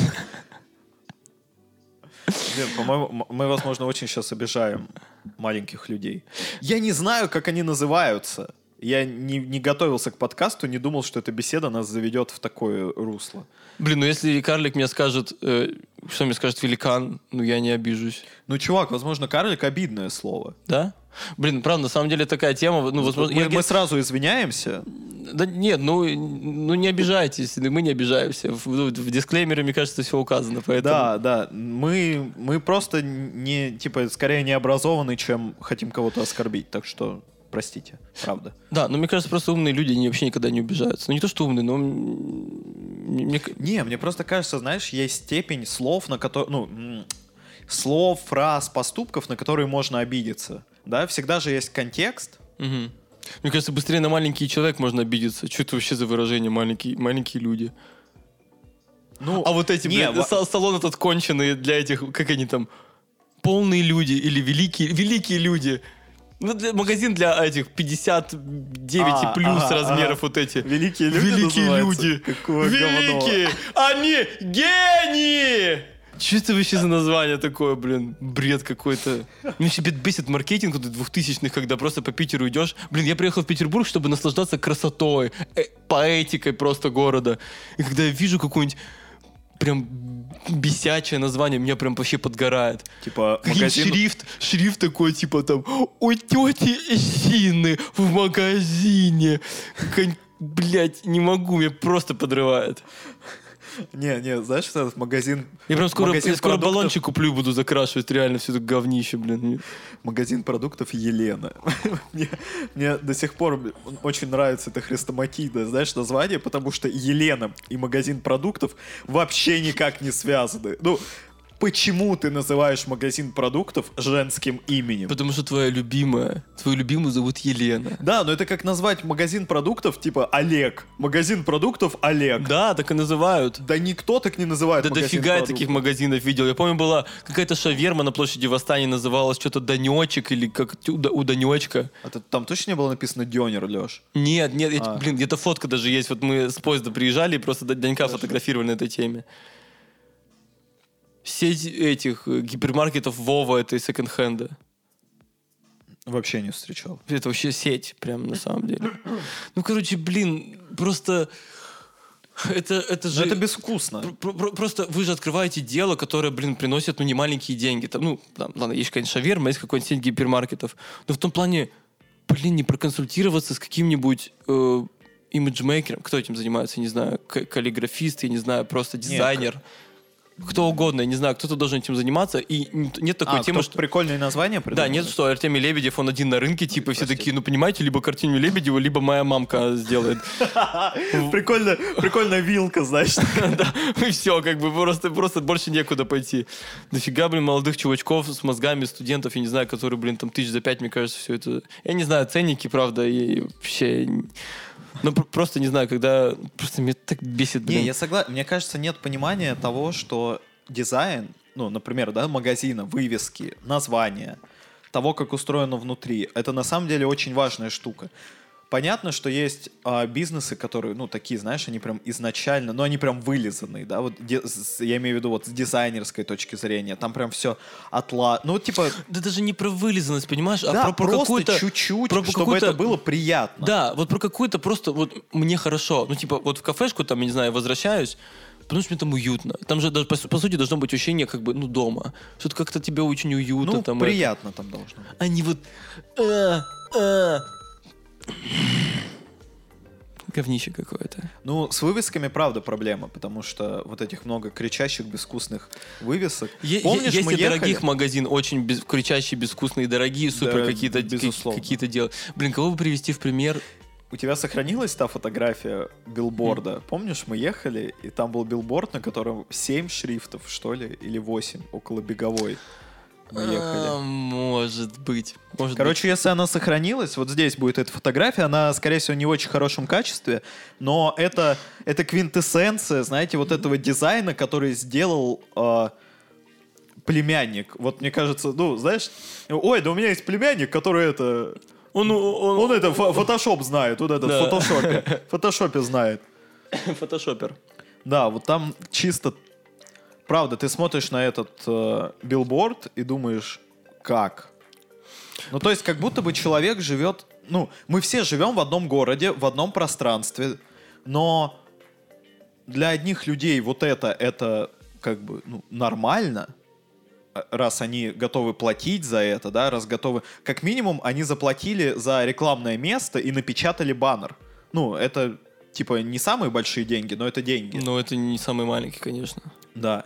Блин, по-моему, мы, возможно, очень сейчас обижаем маленьких людей. Я не знаю, как они называются. Я не, не готовился к подкасту, не думал, что эта беседа нас заведет в такое русло. Блин, ну если карлик мне скажет, э, что мне скажет великан, ну я не обижусь. Ну, чувак, возможно, карлик обидное слово. Да? Блин, правда, на самом деле такая тема, ну, возможно... мы, я- мы сразу извиняемся. Да нет, ну, ну не обижайтесь, мы не обижаемся. В, в- в дисклеймере, мне кажется, все указано, поэтому... Да, да. Мы, мы просто не, типа, скорее необразованы, чем хотим кого-то оскорбить. Так что простите, правда. Да, но мне кажется, просто умные люди, они вообще никогда не обижаются. Ну не то, что умные, но... мне Не, мне просто кажется, знаешь, есть степень слов, на которые, ну, слов, фраз, поступков, на которые можно обидеться. Да, всегда же есть контекст. Мгм. Мне кажется, быстрее на маленький человек можно обидеться. Что это вообще за выражение маленькие, маленькие люди? Ну, А вот эти, не, блин, во- са- салон этот конченый для этих, как они там, полные люди или великие, великие люди. Ну, для, магазин для этих 59 А, и плюс ага, размеров ага. вот эти. Великие люди Великие люди. Какое Великие! Они гении! Что это вообще за название такое, блин? Бред какой-то. Мне вообще бесит маркетинг вот 2000-х, когда просто по Питеру идешь. Блин, я приехал в Петербург, чтобы наслаждаться красотой, э, поэтикой просто города. И когда я вижу какое-нибудь прям бесячее название, меня прям вообще подгорает. Типа, магазин... шрифт, шрифт такой, типа там, у тети Зины в магазине. Блять, не могу, меня просто подрывает. Не, не, знаешь, этот магазин... Я прям скоро, магазин я скоро продуктов- баллончик куплю и буду закрашивать реально все это говнище, блин. Магазин продуктов Елена. мне, мне до сих пор очень нравится это хрестоматийное, знаешь, название, потому что Елена и магазин продуктов вообще никак не связаны. Ну, почему ты называешь магазин продуктов женским именем? Потому что твоя любимая, твою любимую зовут Елена. Да, но это как назвать магазин продуктов типа Олег. Магазин продуктов Олег. Да, так и называют. Да никто так не называет Да дофига я таких магазинов видел. Я помню, была какая-то шаверма на площади Восстания, называлась что-то Данечек или как у, Да- у Данечка. А там точно не было написано Дёнер, Лёш? Нет, нет, А. блин, где-то фотка даже есть. Вот мы с поезда приезжали и просто Данька фотографировали на этой теме. Сеть этих э, гипермаркетов Вова это из секонд-хенда. Вообще не встречал. Это вообще сеть, прям на самом деле. Ну, короче, блин, просто... Это, это Но же... это безвкусно. Про- про- Просто вы же открываете дело, которое, блин, приносит, ну, не маленькие деньги. Там, ну, там, ладно, есть, конечно, шаверма, есть какой-нибудь сеть гипермаркетов. Но в том плане, блин, не проконсультироваться с каким-нибудь э, имиджмейкером. Кто этим занимается, не знаю, каллиграфист, я не знаю, просто дизайнер. Кто угодно, я не знаю, кто-то должен этим заниматься. И нет такой А, темы, что... прикольные названия Да, придумал? нет, что Артемий Лебедев, он один на рынке, типа, все прости. такие, ну, понимаете, либо картину Лебедева, либо моя мамка сделает. Прикольно, прикольная вилка, знаешь. Да, и все, как бы просто, просто больше некуда пойти. Дофига, блин, молодых чувачков с мозгами студентов, я не знаю, которые, блин, там тысяч за пять, мне кажется, все это... Я не знаю, ценники, правда, и вообще... Ну, пр- просто не знаю, когда... Просто меня так бесит, блин. Не, я согласен. Мне кажется, нет понимания того, что дизайн, ну, например, да, магазина, вывески, названия, того, как устроено внутри, это на самом деле очень важная штука. Понятно, что есть а, бизнесы, которые, ну, такие, знаешь, они прям изначально, ну, они прям вылизанные, да, вот, де- с- я имею в виду вот с дизайнерской точки зрения, там прям все отла... Ну, типа, Да даже не про вылизанность, понимаешь, а да, про, про просто какую-то... чуть-чуть, про чтобы это было приятно. Да, вот про какую-то просто вот мне хорошо. Ну, типа, вот в кафешку там, я не знаю, возвращаюсь, потому что мне там уютно. Там же, даже, по, по сути, должно быть ощущение, как бы, ну, дома. Что-то как-то тебе очень уютно. ну, там, приятно там должно быть. это. А не вот... «А, а». Говнище какое-то. Ну, с вывесками, правда, проблема, потому что вот этих много кричащих, безвкусных вывесок. Е- Помнишь, есть мы и ехали? дорогих магазин, очень без, кричащие, безвкусные, дорогие, супер Да, какие-то какие-то дела. Блин, кого бы привести в пример? У тебя сохранилась та фотография билборда? Помнишь, мы ехали, и там был билборд, на котором 7 шрифтов, что ли, или 8, около беговой. А, может быть. Может Короче, если она сохранилась, вот здесь будет эта фототография, она, скорее всего, не в очень хорошем качестве, но это, это квинтэссенция, знаете, вот этого дизайна, который сделал э, племянник. Вот мне кажется, ну, знаешь, ой, да у меня есть племянник, который это... быть. Он, он, Он это фо- фотошоп знает, вот этот Да. в фотошопе. В фотошопе знает. фотошопер. Да, вот там чисто... Правда, ты смотришь на этот э, билборд и думаешь, как? Ну, то есть, как будто бы человек живет... Ну, мы все живем в одном городе, в одном пространстве, но для одних людей вот это, это как бы ну, нормально, э, раз они готовы платить за это, да, раз готовы... Как минимум, они заплатили за рекламное место и напечатали баннер. Ну, это, типа, не самые большие деньги, но это деньги. Но это не самый маленький, конечно. Да.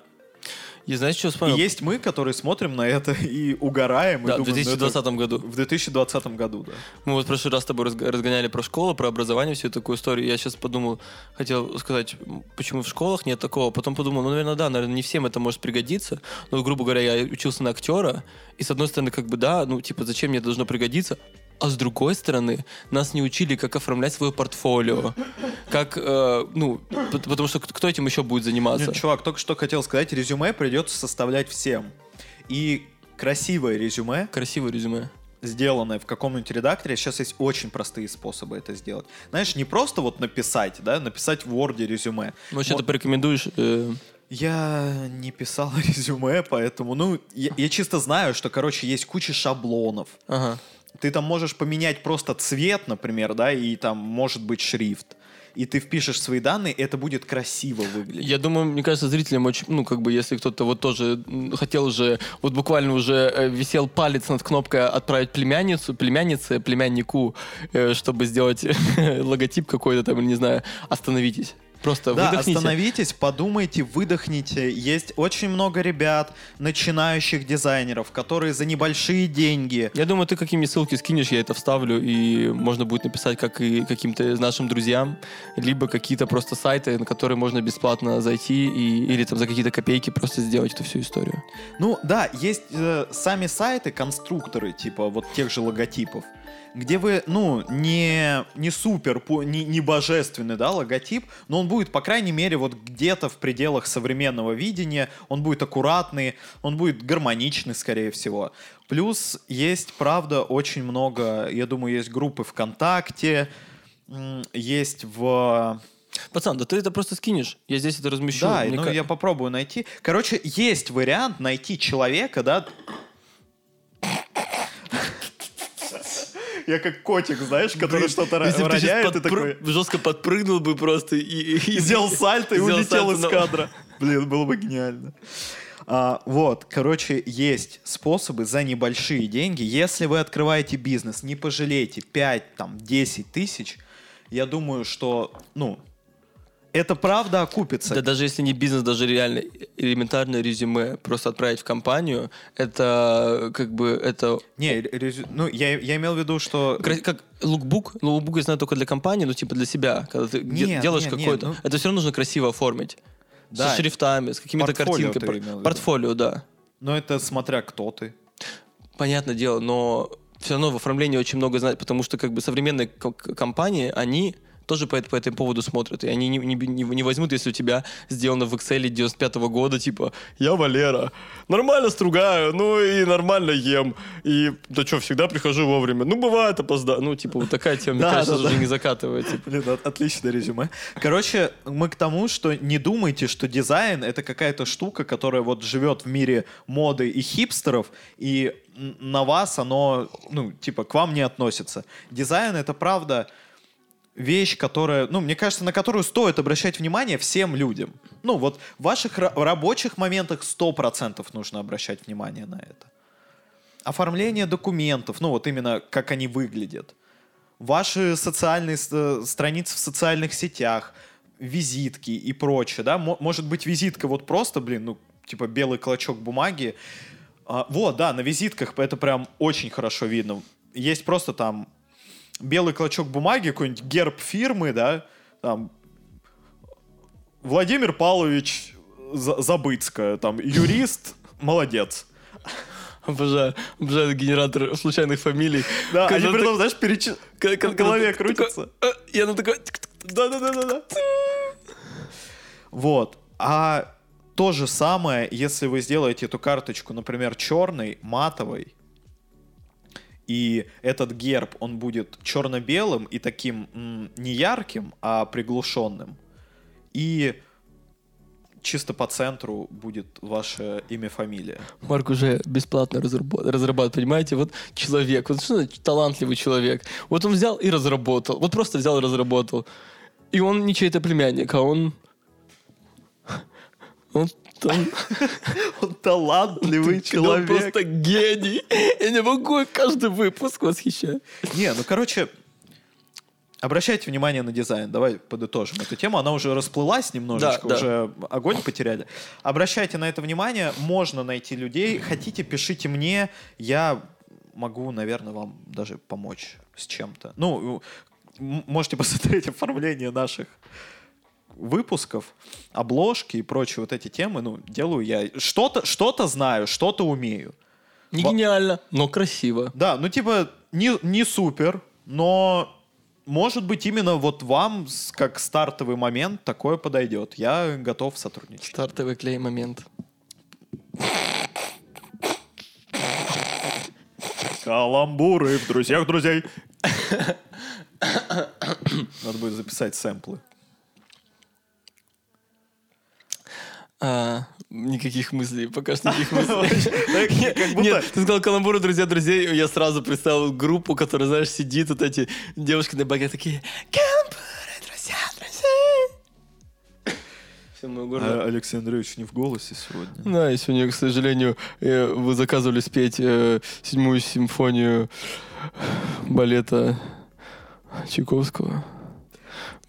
И знаешь, что И вспомнил? есть мы, которые смотрим на это и угораем. и Да, в думаем, ну, это 2020 году. В 2020 году, да. Мы вот в прошлый раз с тобой разг- разгоняли про школу, про образование, всю такую историю. Я сейчас подумал, хотел сказать, почему в школах нет такого. Потом подумал, ну, наверное, да, наверное, не всем это может пригодиться. Но, грубо говоря, я учился на актера, и с одной стороны, как бы, да, ну, типа, зачем мне это должно пригодиться? А с другой стороны, нас не учили, как оформлять свое портфолио. Как, э, ну, потому что кто этим еще будет заниматься? Нет, чувак, только что хотел сказать, резюме придется составлять всем. И красивое резюме, Красивое резюме. сделанное в каком-нибудь редакторе, сейчас есть очень простые способы это сделать. Знаешь, не просто вот написать, да, написать в Word резюме. Ну, Вообще, Мо- ты порекомендуешь... э, Я не писал резюме, поэтому, ну, я, я чисто знаю, что, короче, есть куча шаблонов. ага. Ты там можешь поменять просто цвет, например, да, и там может быть шрифт. И ты впишешь свои данные, это будет красиво выглядеть. Я думаю, мне кажется, зрителям очень, ну, как бы, если кто-то вот тоже хотел уже, вот буквально уже э, висел палец над кнопкой отправить племянницу, племяннице, племяннику, э, чтобы сделать логотип какой-то там, не знаю, остановитесь. Просто Да, выдохните. остановитесь, подумайте, выдохните. Есть очень много ребят, начинающих дизайнеров, которые за небольшие деньги Я думаю, ты какие-нибудь ссылки скинешь, я это вставлю, и можно будет написать как и каким-то нашим друзьям, либо какие-то просто сайты, на которые можно бесплатно зайти, и, или там за какие-то копейки просто сделать эту всю историю. Ну да, есть э, сами сайты, конструкторы, типа вот тех же логотипов, где вы, ну, не, не супер, не, не божественный, да, логотип, но он будет, по крайней мере, вот где-то в пределах современного видения, он будет аккуратный, он будет гармоничный, скорее всего. Плюс есть, правда, очень много, я думаю, есть группы ВКонтакте, есть в... Пацан, да ты это просто скинешь, я здесь это размещу. Да, ну ка- я попробую найти. Короче, есть вариант найти человека, да. Я как котик, знаешь, который что-то роняет и такой... жестко подпрыгнул бы просто и, Сделал сальто и улетел из кадра. Блин, было бы гениально. А, вот, короче, есть способы за небольшие деньги. Если вы открываете бизнес, не пожалейте 5, там, 10 тысяч, я думаю, что, ну, это правда окупится. Да даже если не бизнес, даже реально элементарное резюме просто отправить в компанию, это как бы это Не, резю- ну, я, я имел в виду, что... как лукбук, лукбук я знаю только для компании, но типа для себя, когда ты Нет, делаешь какой-то, ну- это все равно нужно красиво оформить. Да. Со шрифтами, с какими-то Портфолио картинками. Портфолио, да. Но это смотря кто ты. Понятное дело, но все равно в оформлении очень много знать, потому что как бы современные компании, они тоже по, по этому поводу смотрят. И они не, не, не- не возьмут, если у тебя сделано в Excel 95 года, типа, я Валера, нормально стругаю, ну и нормально ем. И, да что, всегда прихожу вовремя. Ну, бывает опоздаю. Ну, типа, вот такая тема, Да, кажется, да, не закатывает. типа. Блин, от- отличное резюме. Короче, мы к тому, что не думайте, что дизайн — это какая-то штука, которая вот живет в мире моды и хипстеров, и на вас оно, ну, типа, к вам не относится. Дизайн — это, правда, вещь, которая, ну, мне кажется, на которую стоит обращать внимание всем людям. Ну, вот в ваших ра- рабочих моментах 100% нужно обращать внимание на это. Оформление документов, ну, вот именно как они выглядят. ваши социальные э, страницы в социальных сетях, визитки и прочее, да, Мо- может быть визитка вот просто, блин, ну, типа белый клочок бумаги, А, вот, да, на визитках это прям очень хорошо видно. Есть просто там белый клочок бумаги, какой-нибудь герб фирмы, да, там Владимир Павлович За- Забыцкая, там юрист, молодец. Обожаю, обожаю генератор случайных фамилий. Да, Когда они ты- притом, знаешь, перечи- когда- в голове такой, «Э», И она такая... Да-да-да-да-да. Вот. А то же самое, если вы сделаете эту карточку, например, черной, матовой, и этот герб, он будет черно-белым и таким не ярким, а приглушенным. И чисто по центру будет ваше имя, фамилия. Марк уже бесплатно разрабатывает, понимаете? Вот человек, вот что талантливый человек. Вот он взял и разработал. Вот просто взял и разработал. И он не чей-то племянник, а он... Он, он- Он талантливый он человек. просто гений. Я не могу каждый выпуск восхищать. Не, ну короче, обращайте внимание на дизайн. Давай подытожим эту тему. Она уже расплылась немножечко, Да, да. уже огонь потеряли. Обращайте на это внимание. Можно найти людей. Хотите, пишите мне. Я могу, наверное, вам даже помочь с чем-то. Ну, можете посмотреть оформление наших выпусков, обложки и прочие вот эти темы, ну, делаю я. Что-то что знаю, что-то умею. Не гениально, но красиво. Да, ну типа не, не супер, но может быть именно вот вам как стартовый момент такое подойдет. Я готов сотрудничать. Стартовый клей момент. Каламбуры в друзьях друзей. Надо будет записать сэмплы. А, никаких мыслей, пока что никаких мыслей. Как будто... Нет, ты сказал каламбуры, друзья, друзей. Я сразу представил группу, которая, знаешь, сидит, вот эти девушки на баге такие каламбуры, друзья, друзей. Все, мое горло. А, Алексей Андреевич не в голосе сегодня. Да, и сегодня, к сожалению, э, вы заказывали спеть э, седьмую симфонию балета Чайковского.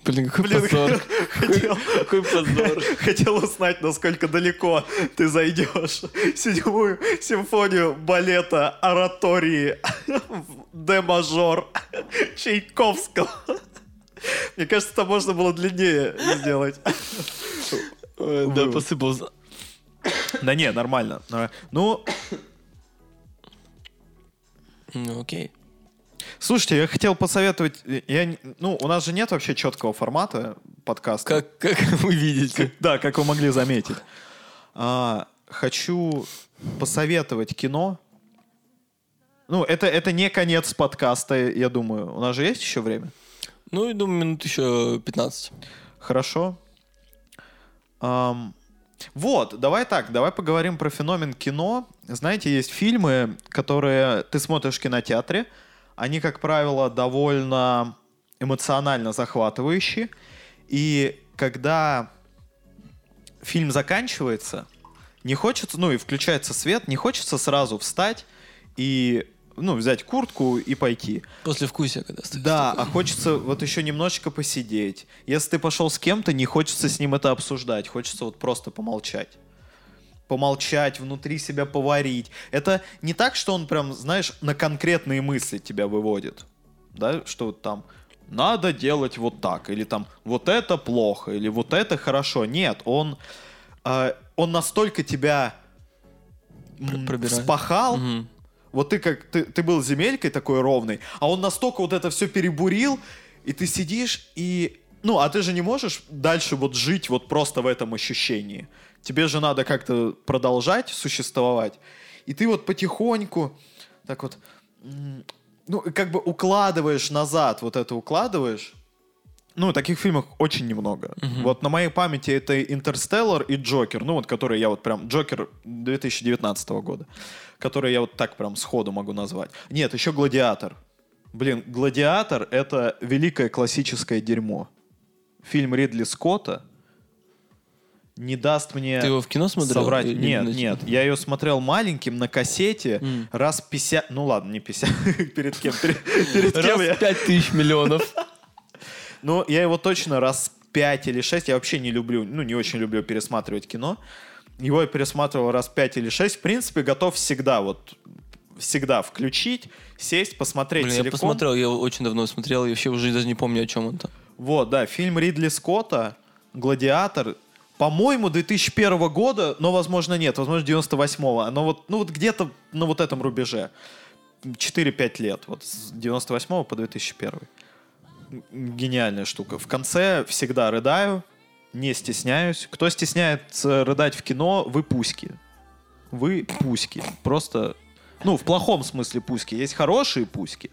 Блин, какой Блин, позор. хотел, Какой позор. хотел узнать, насколько далеко ты зайдешь. Седьмую симфонию балета оратории в Д-мажор Чайковского. Мне кажется, это можно было длиннее сделать. Да, посыпался. Да не, нормально. Ну, Ну, окей. Слушайте, я хотел посоветовать... Я, ну, у нас же нет вообще четкого формата подкаста. Как, как вы видите. Да, как вы могли заметить. А, хочу посоветовать кино. Ну, это, это не конец подкаста, я думаю. У нас же есть еще время? Ну, и думаю, минут еще 15. Хорошо. Ам, вот, давай так, давай поговорим про феномен кино. Знаете, есть фильмы, которые ты смотришь в кинотеатре. Они, как правило, довольно эмоционально захватывающие. И когда фильм заканчивается, не хочется, ну и включается свет, не хочется сразу встать и ну, взять куртку и пойти. После вкуса, когда стоишь. Да, а хочется вот еще немножечко посидеть. Если ты пошел с кем-то, не хочется с ним это обсуждать, хочется вот просто помолчать. Помолчать, внутри себя поварить. Это не так, что он прям, знаешь, на конкретные мысли тебя выводит. Да, что там надо делать вот так, или там вот это плохо, или вот это хорошо. Нет, он, э, он настолько тебя пробирает. вспахал, Мгм. вот ты как ты, ты был земелькой такой ровной, а он настолько вот это все перебурил, и ты сидишь и ну, а ты же не можешь дальше вот жить вот просто в этом ощущении. Тебе же надо как-то продолжать существовать. И ты вот потихоньку так вот, ну, как бы укладываешь назад, вот это укладываешь. Ну, таких фильмов очень немного. Вот на моей памяти это «Интерстеллар» и «Джокер», ну, вот которые я вот прям... «Джокер» 2019 года, которые я вот так прям сходу могу назвать. Нет, еще «Гладиатор». Блин, «Гладиатор» — это великое классическое дерьмо. Фильм Ридли Скотта. Не даст мне Ты его в кино смотрел? соврать. Или Нет, на- нет. Я ее смотрел маленьким на кассете М. раз 50... Ну ладно, не 50. Перед кем? Перед кем я? Раз пять тысяч миллионов. Ну, я его точно раз 5 или 6. Я вообще не люблю, ну, не очень люблю пересматривать кино. Его я пересматривал раз 5 или 6. В принципе, готов всегда вот всегда включить, сесть, посмотреть Блин, я целиком. посмотрел, я его очень давно смотрел, и вообще уже даже не помню, о чем он там. Вот, да, фильм Ридли Скотта «Гладиатор». По-моему, 2001 года, но, возможно, нет, возможно, 98-го. Но вот, ну, вот где-то на вот этом рубеже. 4-5 лет, вот с 98 по 2001. М, Гениальная штука. В конце всегда рыдаю, не стесняюсь. Кто стесняется рыдать в кино, вы пуськи. Вы пуськи. Просто, ну, в плохом смысле пуськи. Есть хорошие пуськи,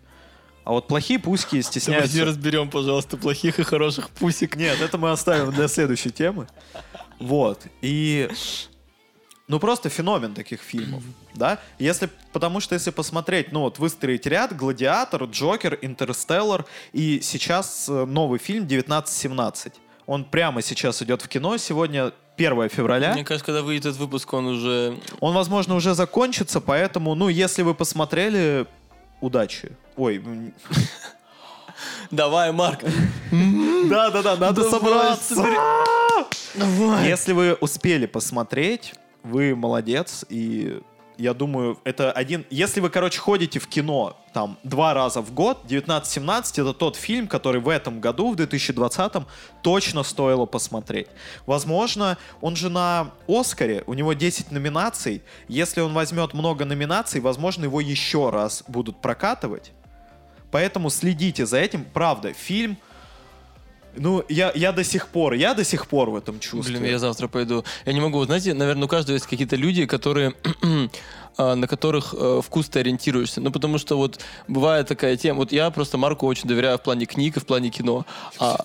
а вот плохие пуськи стесняются. Давайте разберем, пожалуйста, плохих и хороших пусик. Нет, это мы оставим для следующей темы. Вот. И... Ну, просто феномен таких фильмов, да? Если, потому что если посмотреть, ну, вот выстроить ряд, «Гладиатор», «Джокер», «Интерстеллар» и сейчас э, новый фильм «1917». Он прямо сейчас идет в кино, сегодня 1 февраля. Мне кажется, когда выйдет этот выпуск, он уже... Он, возможно, уже закончится, поэтому, ну, если вы посмотрели, удачи. Ой, Давай, Марк. да-да-да, надо собраться. Давай. Если вы успели посмотреть, вы молодец, и я думаю, это один... Если вы, короче, ходите в кино там два раза в год, 19-17 это тот фильм, который в этом году, в 2020 точно стоило посмотреть. Возможно, он же на Оскаре, у него 10 номинаций. Если он возьмет много номинаций, возможно, его еще раз будут прокатывать. Поэтому следите за этим. Правда, фильм... Ну, я, я до сих пор, я до сих пор в этом чувствую. Блин, я завтра пойду. Я не могу, знаете, наверное, у каждого есть какие-то люди, которые а, на которых э, вкус ты ориентируешься. Ну, потому что вот бывает такая тема. Вот я просто Марку очень доверяю в плане книг и в плане кино. А...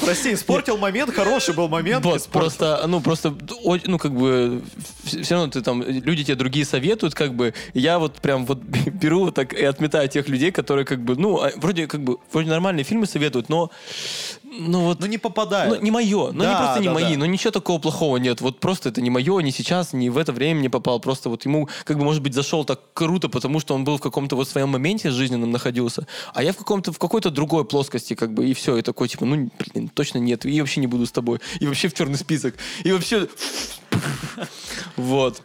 Прости, испортил момент, хороший был момент. Вот, просто, ну, просто, ну, как бы, все равно ты там, люди тебе другие советуют, как бы, я вот прям вот беру вот так и отметаю тех людей, которые, как бы, ну, а, вроде, как бы, вроде нормальные фильмы советуют, но, ну, вот, Ну не попадает. ну, не мое, ну, Да, не просто не да, мои, да. но ничего такого плохого нет, вот просто это не мое, не сейчас, не в это время не попал, просто вот ему, как бы, может быть, зашел так круто, потому что он был в каком-то вот своем моменте жизненном находился, а я в каком-то, в какой-то другой плоскости, как бы, и все, и такой, типа, ну, блин, точно нет, и вообще не буду с тобой, и вообще в черный список, и вообще... Вот.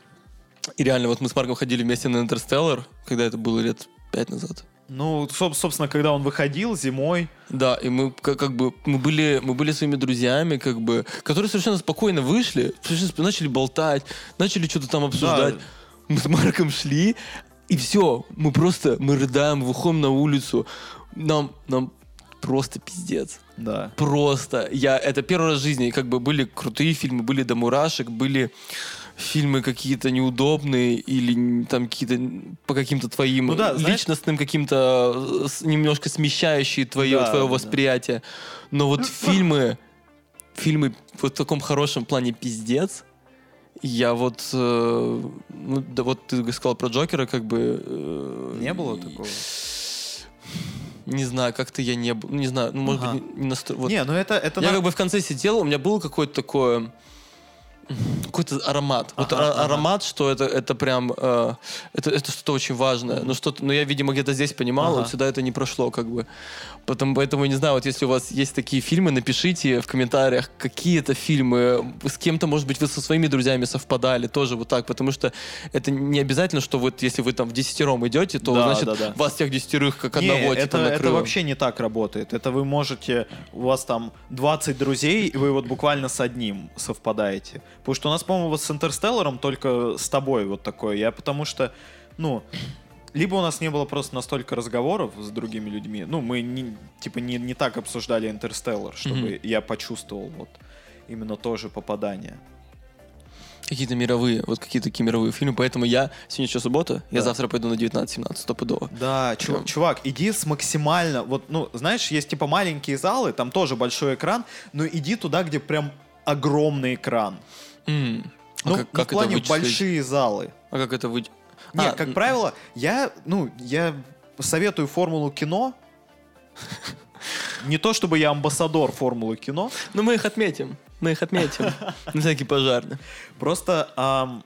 И реально, вот мы с Марком ходили вместе на Интерстеллар, когда это было лет пять назад. Ну, соб- собственно, когда он выходил зимой, Да, и мы как, как бы мы были мы были своими друзьями, как бы, которые совершенно спокойно вышли, совершенно начали болтать, начали что-то там обсуждать. Да. Мы с Марком шли, и все, мы просто мы рыдаем, выходим на улицу, нам нам просто пиздец. да. Просто. Я, это первый раз в жизни, как бы были крутые фильмы, были до мурашек, были фильмы какие-то неудобные или там какие-то по каким-то твоим Ну да, знаешь- личностным каким-то э, немножко смещающие твое, Да, твое да. восприятие. Но вот фильмы, фильмы вот в таком хорошем плане пиздец, я вот, э, ну, да вот ты сказал про Джокера, как бы... э, Не было и- такого? Не знаю, как-то я не был, не знаю, ну, может Ага. быть, не, настро- вот. Не, ну это, это Я на- как бы в конце сидел, у меня был какой-то такой какой-то аромат. вот Ага, а- ага. аромат, что это, это прям э, это, это что-то очень важное. Ну, что но я, видимо, где-то здесь понимал, Ага. вот сюда это не прошло, как бы. Потом, поэтому, не знаю, вот если у вас есть такие фильмы, напишите в комментариях, какие это фильмы. С кем-то, может быть, вы со своими друзьями совпадали, тоже вот так, потому что это не обязательно, что вот если вы там в десятером идете, то, Да, значит, да, да. вас всех десятерых как Не, одного это, типа это накрыло. вообще не так работает. Это вы можете, у вас там 20 друзей, и вы вот буквально с одним совпадаете. Потому что у нас, по-моему, вот с Интерстелларом только с тобой вот такое. Я потому что, ну, либо у нас не было просто настолько разговоров с другими людьми, ну, мы не, типа не, не так обсуждали Интерстеллар, чтобы Мгм. я почувствовал вот именно то же попадание. Какие-то мировые, вот какие-то такие мировые фильмы. Поэтому я, сегодня еще суббота, я Да. завтра пойду на 19-17, стопудово. Да, чу- Прям. чувак, иди с максимально, вот, ну, знаешь, есть типа маленькие залы, там тоже большой экран, но иди туда, где прям огромный экран. М. А Ну, как, как в плане это вычислить? большие залы. А как это вы... Нет, А, как правило, я, ну, я советую формулу кино. не то чтобы я амбассадор формулы кино, Ну, мы их отметим. Мы их отметим. На всякий пожарный. просто, ам,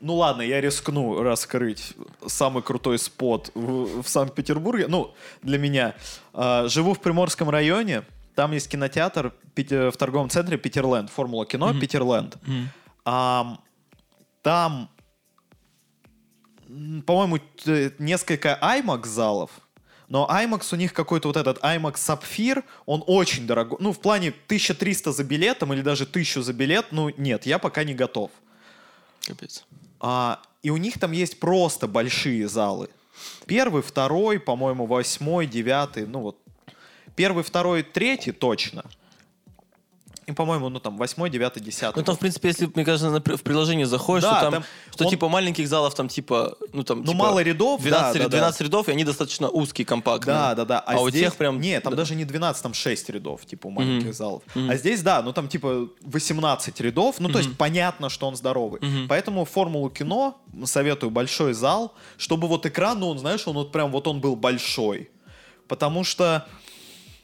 ну ладно, я рискну раскрыть самый крутой спот в, в Санкт-Петербурге. Ну, для меня. А, живу в Приморском районе, там есть кинотеатр Пите- в торговом центре Питерленд, формула кино Питерленд. Ам, там, м, по-моему, т- несколько IMAX залов, но IMAX у них какой-то вот этот IMAX Sapphire, он очень дорогой. Ну, в плане 1300 за билетом или даже 1000 за билет, ну, нет, я пока не готов. Капец. А, и у них там есть просто большие залы. Первый, второй, по-моему, восьмой, девятый, ну вот. Первый, второй, третий точно. И, по-моему, ну там восьмой, девятый, десятый. Ну, там, в принципе, если, мне кажется, в приложение заходишь, Да, что там, там что он- типа маленьких залов там типа, ну там Ну, типа, мало рядов, 12, да, да, ряд- да. 12 рядов, и они достаточно узкие, компактные. Да, да, да. А, у здесь- тех прям... Нет, там да. даже не 12, там 6 рядов, типа у маленьких Мгм. залов. Мгм. А здесь, да, ну там типа 18 рядов, ну то есть понятно, что он здоровый. Мгм. Поэтому формулу кино советую большой зал, чтобы вот экран, ну он, знаешь, он вот прям вот он был большой. Потому что,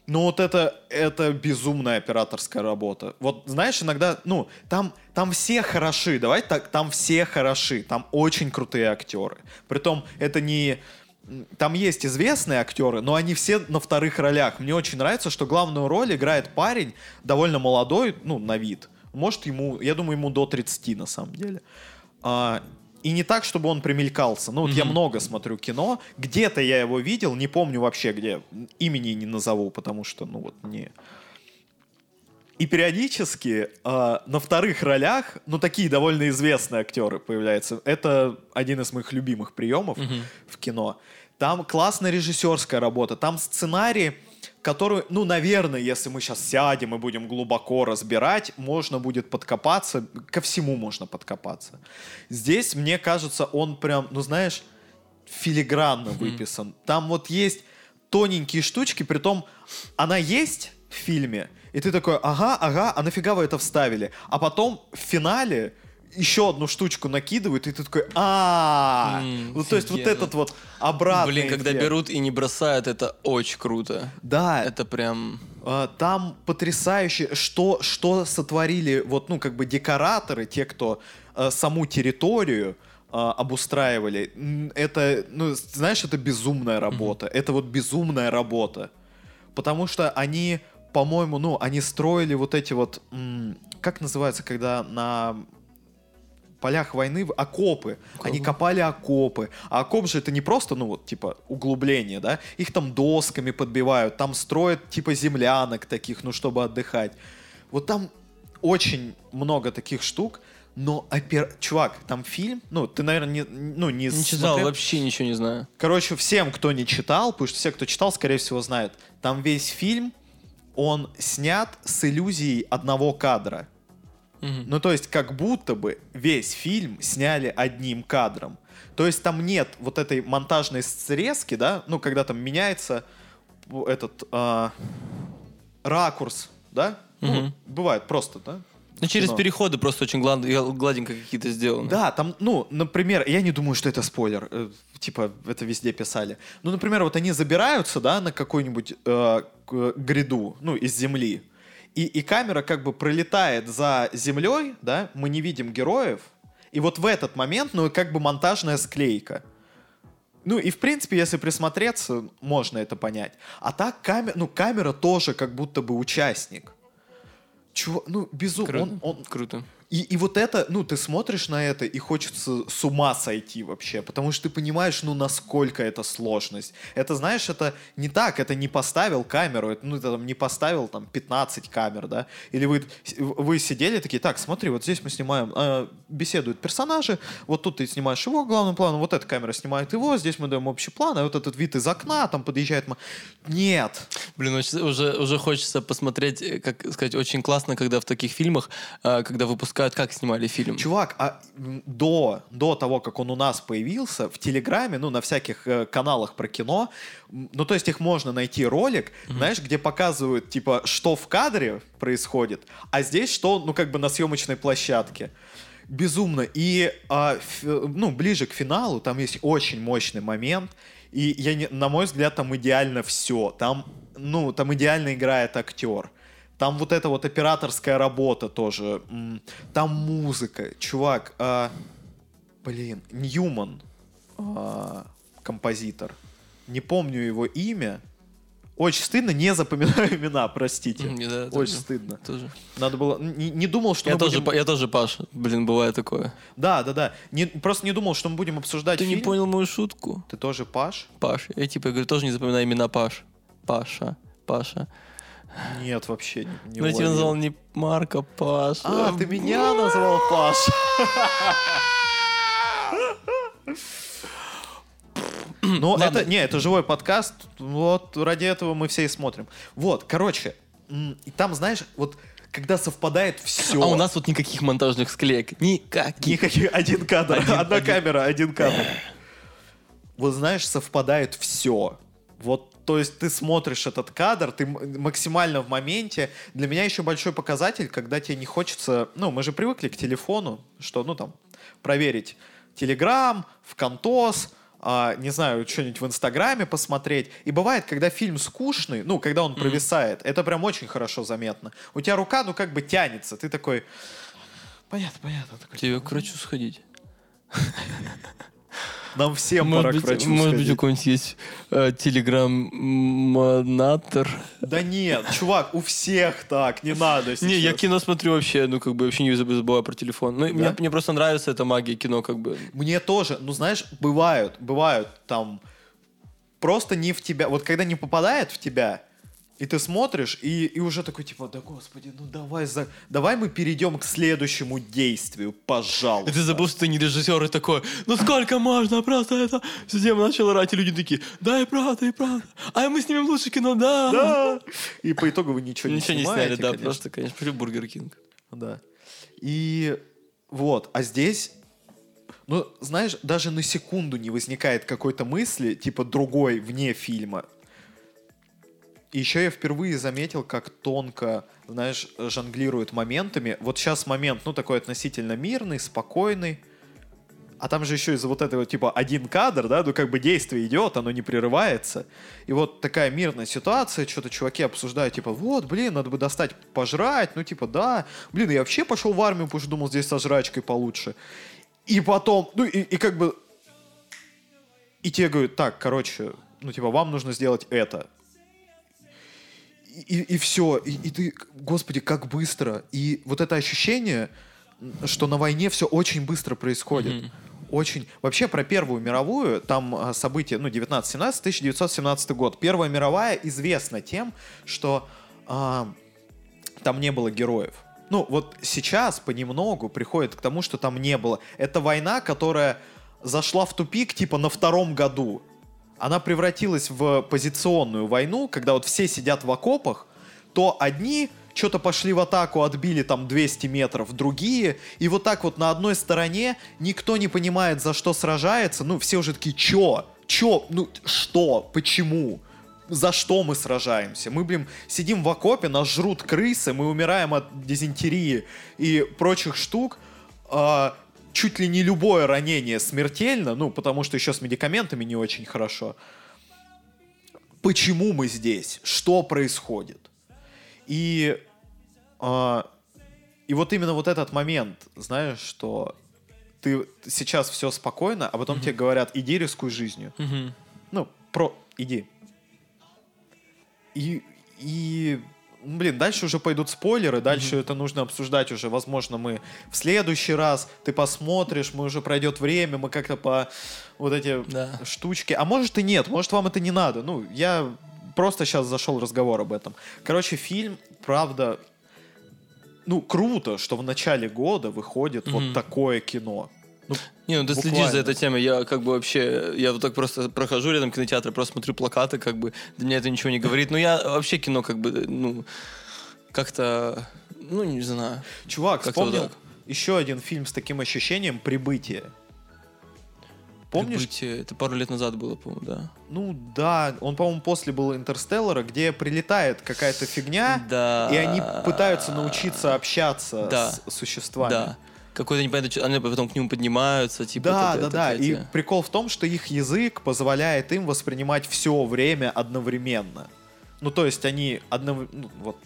ну вот это, это безумная операторская работа. Вот знаешь, иногда, ну, там, там все хороши, давай так, там все хороши, там очень крутые актеры. Притом это не... Там есть известные актеры, но они все на вторых ролях. Мне очень нравится, что главную роль играет парень, довольно молодой, ну, на вид. Может, ему, я думаю, ему до 30 на самом деле. А, и не так, чтобы он примелькался. Ну, вот я Мгм. много смотрю кино. Где-то я его видел, не помню вообще где. Имени не назову, потому что, ну, вот не... И периодически а, на вторых ролях, ну, такие довольно известные актеры появляются. Это один из моих любимых приемов в кино. Там классная режиссерская работа, там сценарий, который, ну, наверное, если мы сейчас сядем и будем глубоко разбирать, можно будет подкопаться, ко всему можно подкопаться. Здесь, мне кажется, он прям, ну, знаешь, филигранно выписан. Там вот есть тоненькие штучки, притом она есть в фильме, и ты такой, ага, ага, а нафига вы это вставили? А потом в финале еще одну штучку накидывают, и ты такой, а Ну, то есть вот этот вот обратный Блин, когда берут и не бросают, это очень круто. Да, Это прям... А, Там потрясающе, что, что сотворили вот, ну, как бы декораторы, те, кто э, саму территорию э, обустраивали. Это, ну, знаешь, это безумная работа. Это вот безумная работа. Потому что они, по-моему, ну, они строили вот эти вот, как называется, когда на полях войны в- окопы. Они копали окопы. А окоп же это не просто, ну вот, типа, углубление, да? Их там досками подбивают, там строят, типа, землянок таких, ну, чтобы отдыхать. Вот там очень много таких штук, но, опер... чувак, там фильм, ну, ты, наверное, не, ну, не, Не читал, смотрел. вообще ничего не знаю. Короче, всем, кто не читал, потому что все, кто читал, скорее всего, знают, там весь фильм, он снят с иллюзией одного кадра. Мгм. Ну, то есть, как будто бы весь фильм сняли одним кадром. То есть, там нет вот этой монтажной срезки, да, ну, когда там меняется этот а, ракурс, да? Ну, Мгм. бывает просто, да? Ну, через кино. переходы просто очень глад- гладенько какие-то сделаны. Да, там, ну, например, я не думаю, что это спойлер. э, типа, это везде писали. Ну, например, вот они забираются, да, на какую-нибудь э, гряду, ну, из земли. И, и камера как бы пролетает за землей, да, мы не видим героев. И вот в этот момент, ну, как бы монтажная склейка. Ну и в принципе, если присмотреться, можно это понять. А так камера, ну камера тоже как будто бы участник. Чего, ну безумно. Он, он, Круто. И, и вот это, ну, ты смотришь на это, и хочется с ума сойти вообще, потому что ты понимаешь, ну, насколько это сложность. Это, знаешь, это не так, это не поставил камеру, это, ну, это там не поставил там 15 камер, да, или вы, вы сидели такие, так, смотри, вот здесь мы снимаем, э, беседуют персонажи, вот тут ты снимаешь его главным планом, вот эта камера снимает его, здесь мы даем общий план, а вот этот вид из окна, там подъезжает... Нет, Блин, уже, уже хочется посмотреть, э, как сказать, очень классно, когда в таких фильмах, э, когда выпускают, как снимали фильм. Чувак, а до, до того, как он у нас появился, в Телеграме, ну, на всяких э, каналах про кино, ну, то есть их можно найти ролик, знаешь, где показывают, типа, что в кадре происходит, а здесь что, ну, как бы на съемочной площадке. Безумно. И, а, ф- ну, ближе к финалу там есть очень мощный момент, и, я не, на мой взгляд, там идеально все. Там ну, там идеально играет актер. Там вот эта вот операторская работа тоже. Там музыка. Чувак, а, блин, Ньюман, а, композитор. Не помню его имя. Очень стыдно, не запоминаю имена, простите. Мне, да, Очень тоже. стыдно. Тоже. Надо было... Не, не думал, что Я мы тоже, будем- я тоже Паша. Блин, бывает такое. Да, да, да. Не, просто не думал, что мы будем обсуждать Ты не фильм. понял мою шутку? Ты тоже Паш? Паш. Я типа говорю, тоже не запоминаю имена Паш. Паша. Паша. Нет, вообще не, не Ну, я тебя назвал не Марка, Паша. А, ты меня назвал Паш. Ну, это, не, это живой подкаст, вот ради этого мы все и смотрим. Вот, короче, и там, знаешь, вот когда совпадает все. А у нас вот никаких монтажных склеек. Никаких. Никаких, один кадр, Один- одна один. камера, один кадр. Вот знаешь, совпадает все. Вот, то есть ты смотришь этот кадр, ты максимально в моменте. Для меня еще большой показатель, когда тебе не хочется... Ну, мы же привыкли к телефону, что, ну, там, проверить Телеграм, ВКонтос, а, не знаю, что-нибудь в Инстаграме посмотреть. И бывает, когда фильм скучный, ну, когда он провисает, это прям очень хорошо заметно. У тебя рука, ну, как бы тянется. Ты такой... Понятно, понятно. Такой, Тебе к врачу сходить. Нам всем пора Может к быть, врачу может быть, у сходить. кого-нибудь есть э, телеграм-монатор. Да нет, чувак, у всех так, не надо сейчас. Не, я кино смотрю вообще, ну, как бы, вообще не заб- забываю про телефон. Ну, мне, мне просто нравится эта магия кино, как бы. Мне тоже, ну знаешь, бывают, бывают там просто не в тебя. Вот когда не попадает в тебя, и ты смотришь, и, и уже такой, типа, да господи, ну давай, за... давай мы перейдем к следующему действию, И пожалуйста. ты забыл, что ты не режиссер, и такой, ну сколько можно, просто это... Система начала орать, и люди такие, да, и правда, и правда. А мы снимем лучше кино, да. Да. И по итогу вы ничего, Ничего не сняли, да, конечно. просто, конечно, при Burger King. Да. И вот, а здесь, ну, знаешь, даже на секунду не возникает какой-то мысли, типа другой вне фильма. И еще я впервые заметил, как тонко, знаешь, жонглирует моментами. Вот сейчас момент, ну, такой относительно мирный, спокойный. А там же еще из-за вот этого, типа, один кадр, да, ну, как бы действие идет, оно не прерывается. И вот такая мирная ситуация, что-то чуваки обсуждают, типа, вот, блин, надо бы достать пожрать, ну, типа, да. Блин, я вообще пошел в армию, потому что думал, здесь со жрачкой получше. И потом, ну, и, и как бы... И тебе говорят, так, короче, ну, типа, вам нужно сделать это. И, и все. И, и ты, господи, как быстро. И вот это ощущение, что на войне все очень быстро происходит. Очень. Вообще про Первую мировую, там а, события, ну, 1917, 1917 год. Первая мировая известна тем, что а, там не было героев. Ну, вот сейчас понемногу приходит к тому, что там не было. Это война, которая зашла в тупик, типа, на втором году. Она превратилась в позиционную войну, когда вот все сидят в окопах, то одни что-то пошли в атаку, отбили там 200 метров, другие, и вот так вот на одной стороне никто не понимает, за что сражается, ну, все уже такие, чё? Чё? Ну, что? Почему? За что мы сражаемся? Мы, блин, сидим в окопе, нас жрут крысы, мы умираем от дизентерии и прочих штук, а, чуть ли не любое ранение смертельно, ну, потому что еще с медикаментами не очень хорошо. Почему мы здесь? Что происходит? И, а, и вот именно вот этот момент, знаешь, что ты сейчас все спокойно, а потом тебе говорят, иди рискуй жизнью. Ну, про, иди. И, и, блин, дальше уже пойдут спойлеры, дальше это нужно обсуждать уже, возможно, мы в следующий раз, ты посмотришь, мы уже пройдет время, мы как-то по вот эти Да. штучки, а может и нет, может вам это не надо, ну, я просто сейчас зашел разговор об этом. Короче, фильм, правда, ну, круто, что в начале года выходит вот Мгм. такое кино. Ну, Не, ну ты следишь Буквально. за этой темой. Я как бы вообще, я вот так просто прохожу рядом кинотеатра, просто смотрю плакаты, как бы для меня это ничего не говорит. Но я вообще кино как бы, ну, как-то, ну, не знаю. Чувак, вспомнил вот так. еще один фильм с таким ощущением «Прибытие». Помнишь? Прибытие, Это пару лет назад было, по-моему, да. Ну да, он, по-моему, после был «Интерстеллара», где прилетает какая-то фигня, Да. и они пытаются научиться общаться Да. с существами. Да. Какой-то непонятный, они потом к нему поднимаются, типа. Да, это- да, это да. И прикол в том, что их язык позволяет им воспринимать все время одновременно. Ну, то есть они однов... ну, вот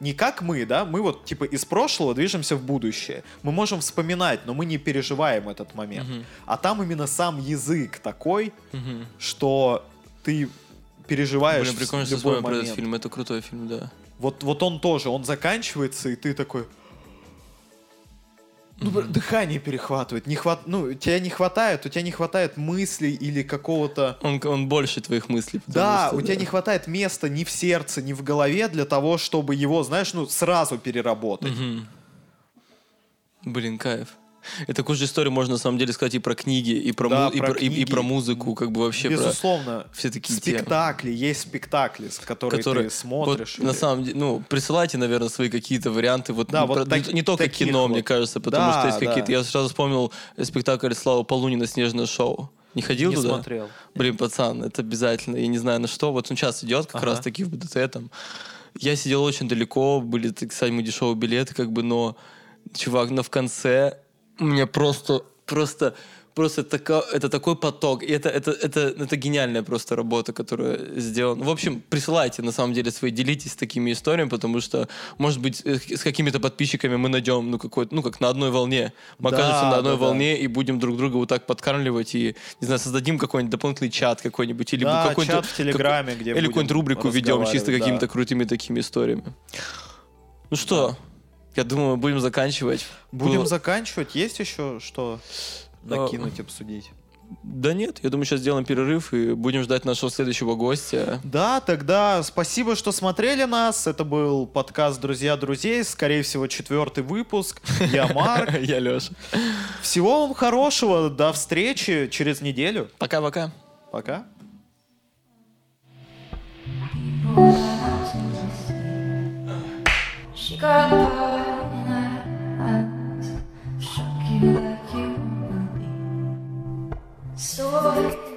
не как мы, да, мы вот типа из прошлого движемся в будущее. Мы можем вспоминать, но мы не переживаем этот момент. Мгм. А там именно сам язык такой, Мгм. что ты переживаешь Блин, прикольно, в что любой вспомнил про этот момент. фильм. Это крутой фильм, да. Вот, вот он тоже, он заканчивается, и ты такой... Ну, бр- дыхание перехватывает. Не хват... Ну, тебя не хватает, у тебя не хватает мыслей или какого-то... Он, он больше твоих мыслей. Да, что, у тебя не хватает места ни в сердце, ни в голове для того, чтобы его, знаешь, ну, сразу переработать. Мгм. Блин, кайф. И такую же историю можно на самом деле сказать и про книги, и про, Да, му- и про про- и- и книги. про музыку, как бы вообще про Безусловно. все такие темы. спектакли, есть спектакли, с которые которые ты смотришь. вот на или- самом деле, ну, присылайте, наверное, свои какие-то варианты. Вот, Да, ну, вот про- так- не, не только кино, вот. мне кажется, потому Да, что есть да. какие-то. Я сразу вспомнил спектакль Слава Полунина «Снежное шоу». Не ходил не туда? смотрел. Блин, пацан, это обязательно. Я не знаю на что. Вот он сейчас идет как Ага. раз таки в БДТ там. Я сидел очень далеко, были, так сказать, дешевые билеты, как бы, но, чувак, но в конце мне просто, просто, просто тако- это такой поток. И это, это, это, это гениальная просто работа, которая сделана. В общем, присылайте, на самом деле, свои, делитесь такими историями, потому что, может быть, э, с какими-то подписчиками мы найдем, ну, какой ну, как на одной волне. Мы Да, окажемся на одной да, да. волне и будем друг друга вот так подкармливать и, не знаю, создадим какой-нибудь дополнительный чат какой-нибудь или Да, какой-нибудь чат в Телеграме, где или какую-нибудь рубрику ведем чисто какими-то да. крутыми такими историями. Ну что, я думаю, будем заканчивать. Будем Было- заканчивать. Есть еще что накинуть, обсудить? Да нет, я думаю, сейчас сделаем перерыв и будем ждать нашего следующего гостя. Да, тогда спасибо, что смотрели нас. Это был подкаст «Друзья друзей». Скорее всего, четвертый выпуск. Я Марк. Я Леша. Всего вам хорошего. До встречи через неделю. Пока-пока. Пока. Got like you. So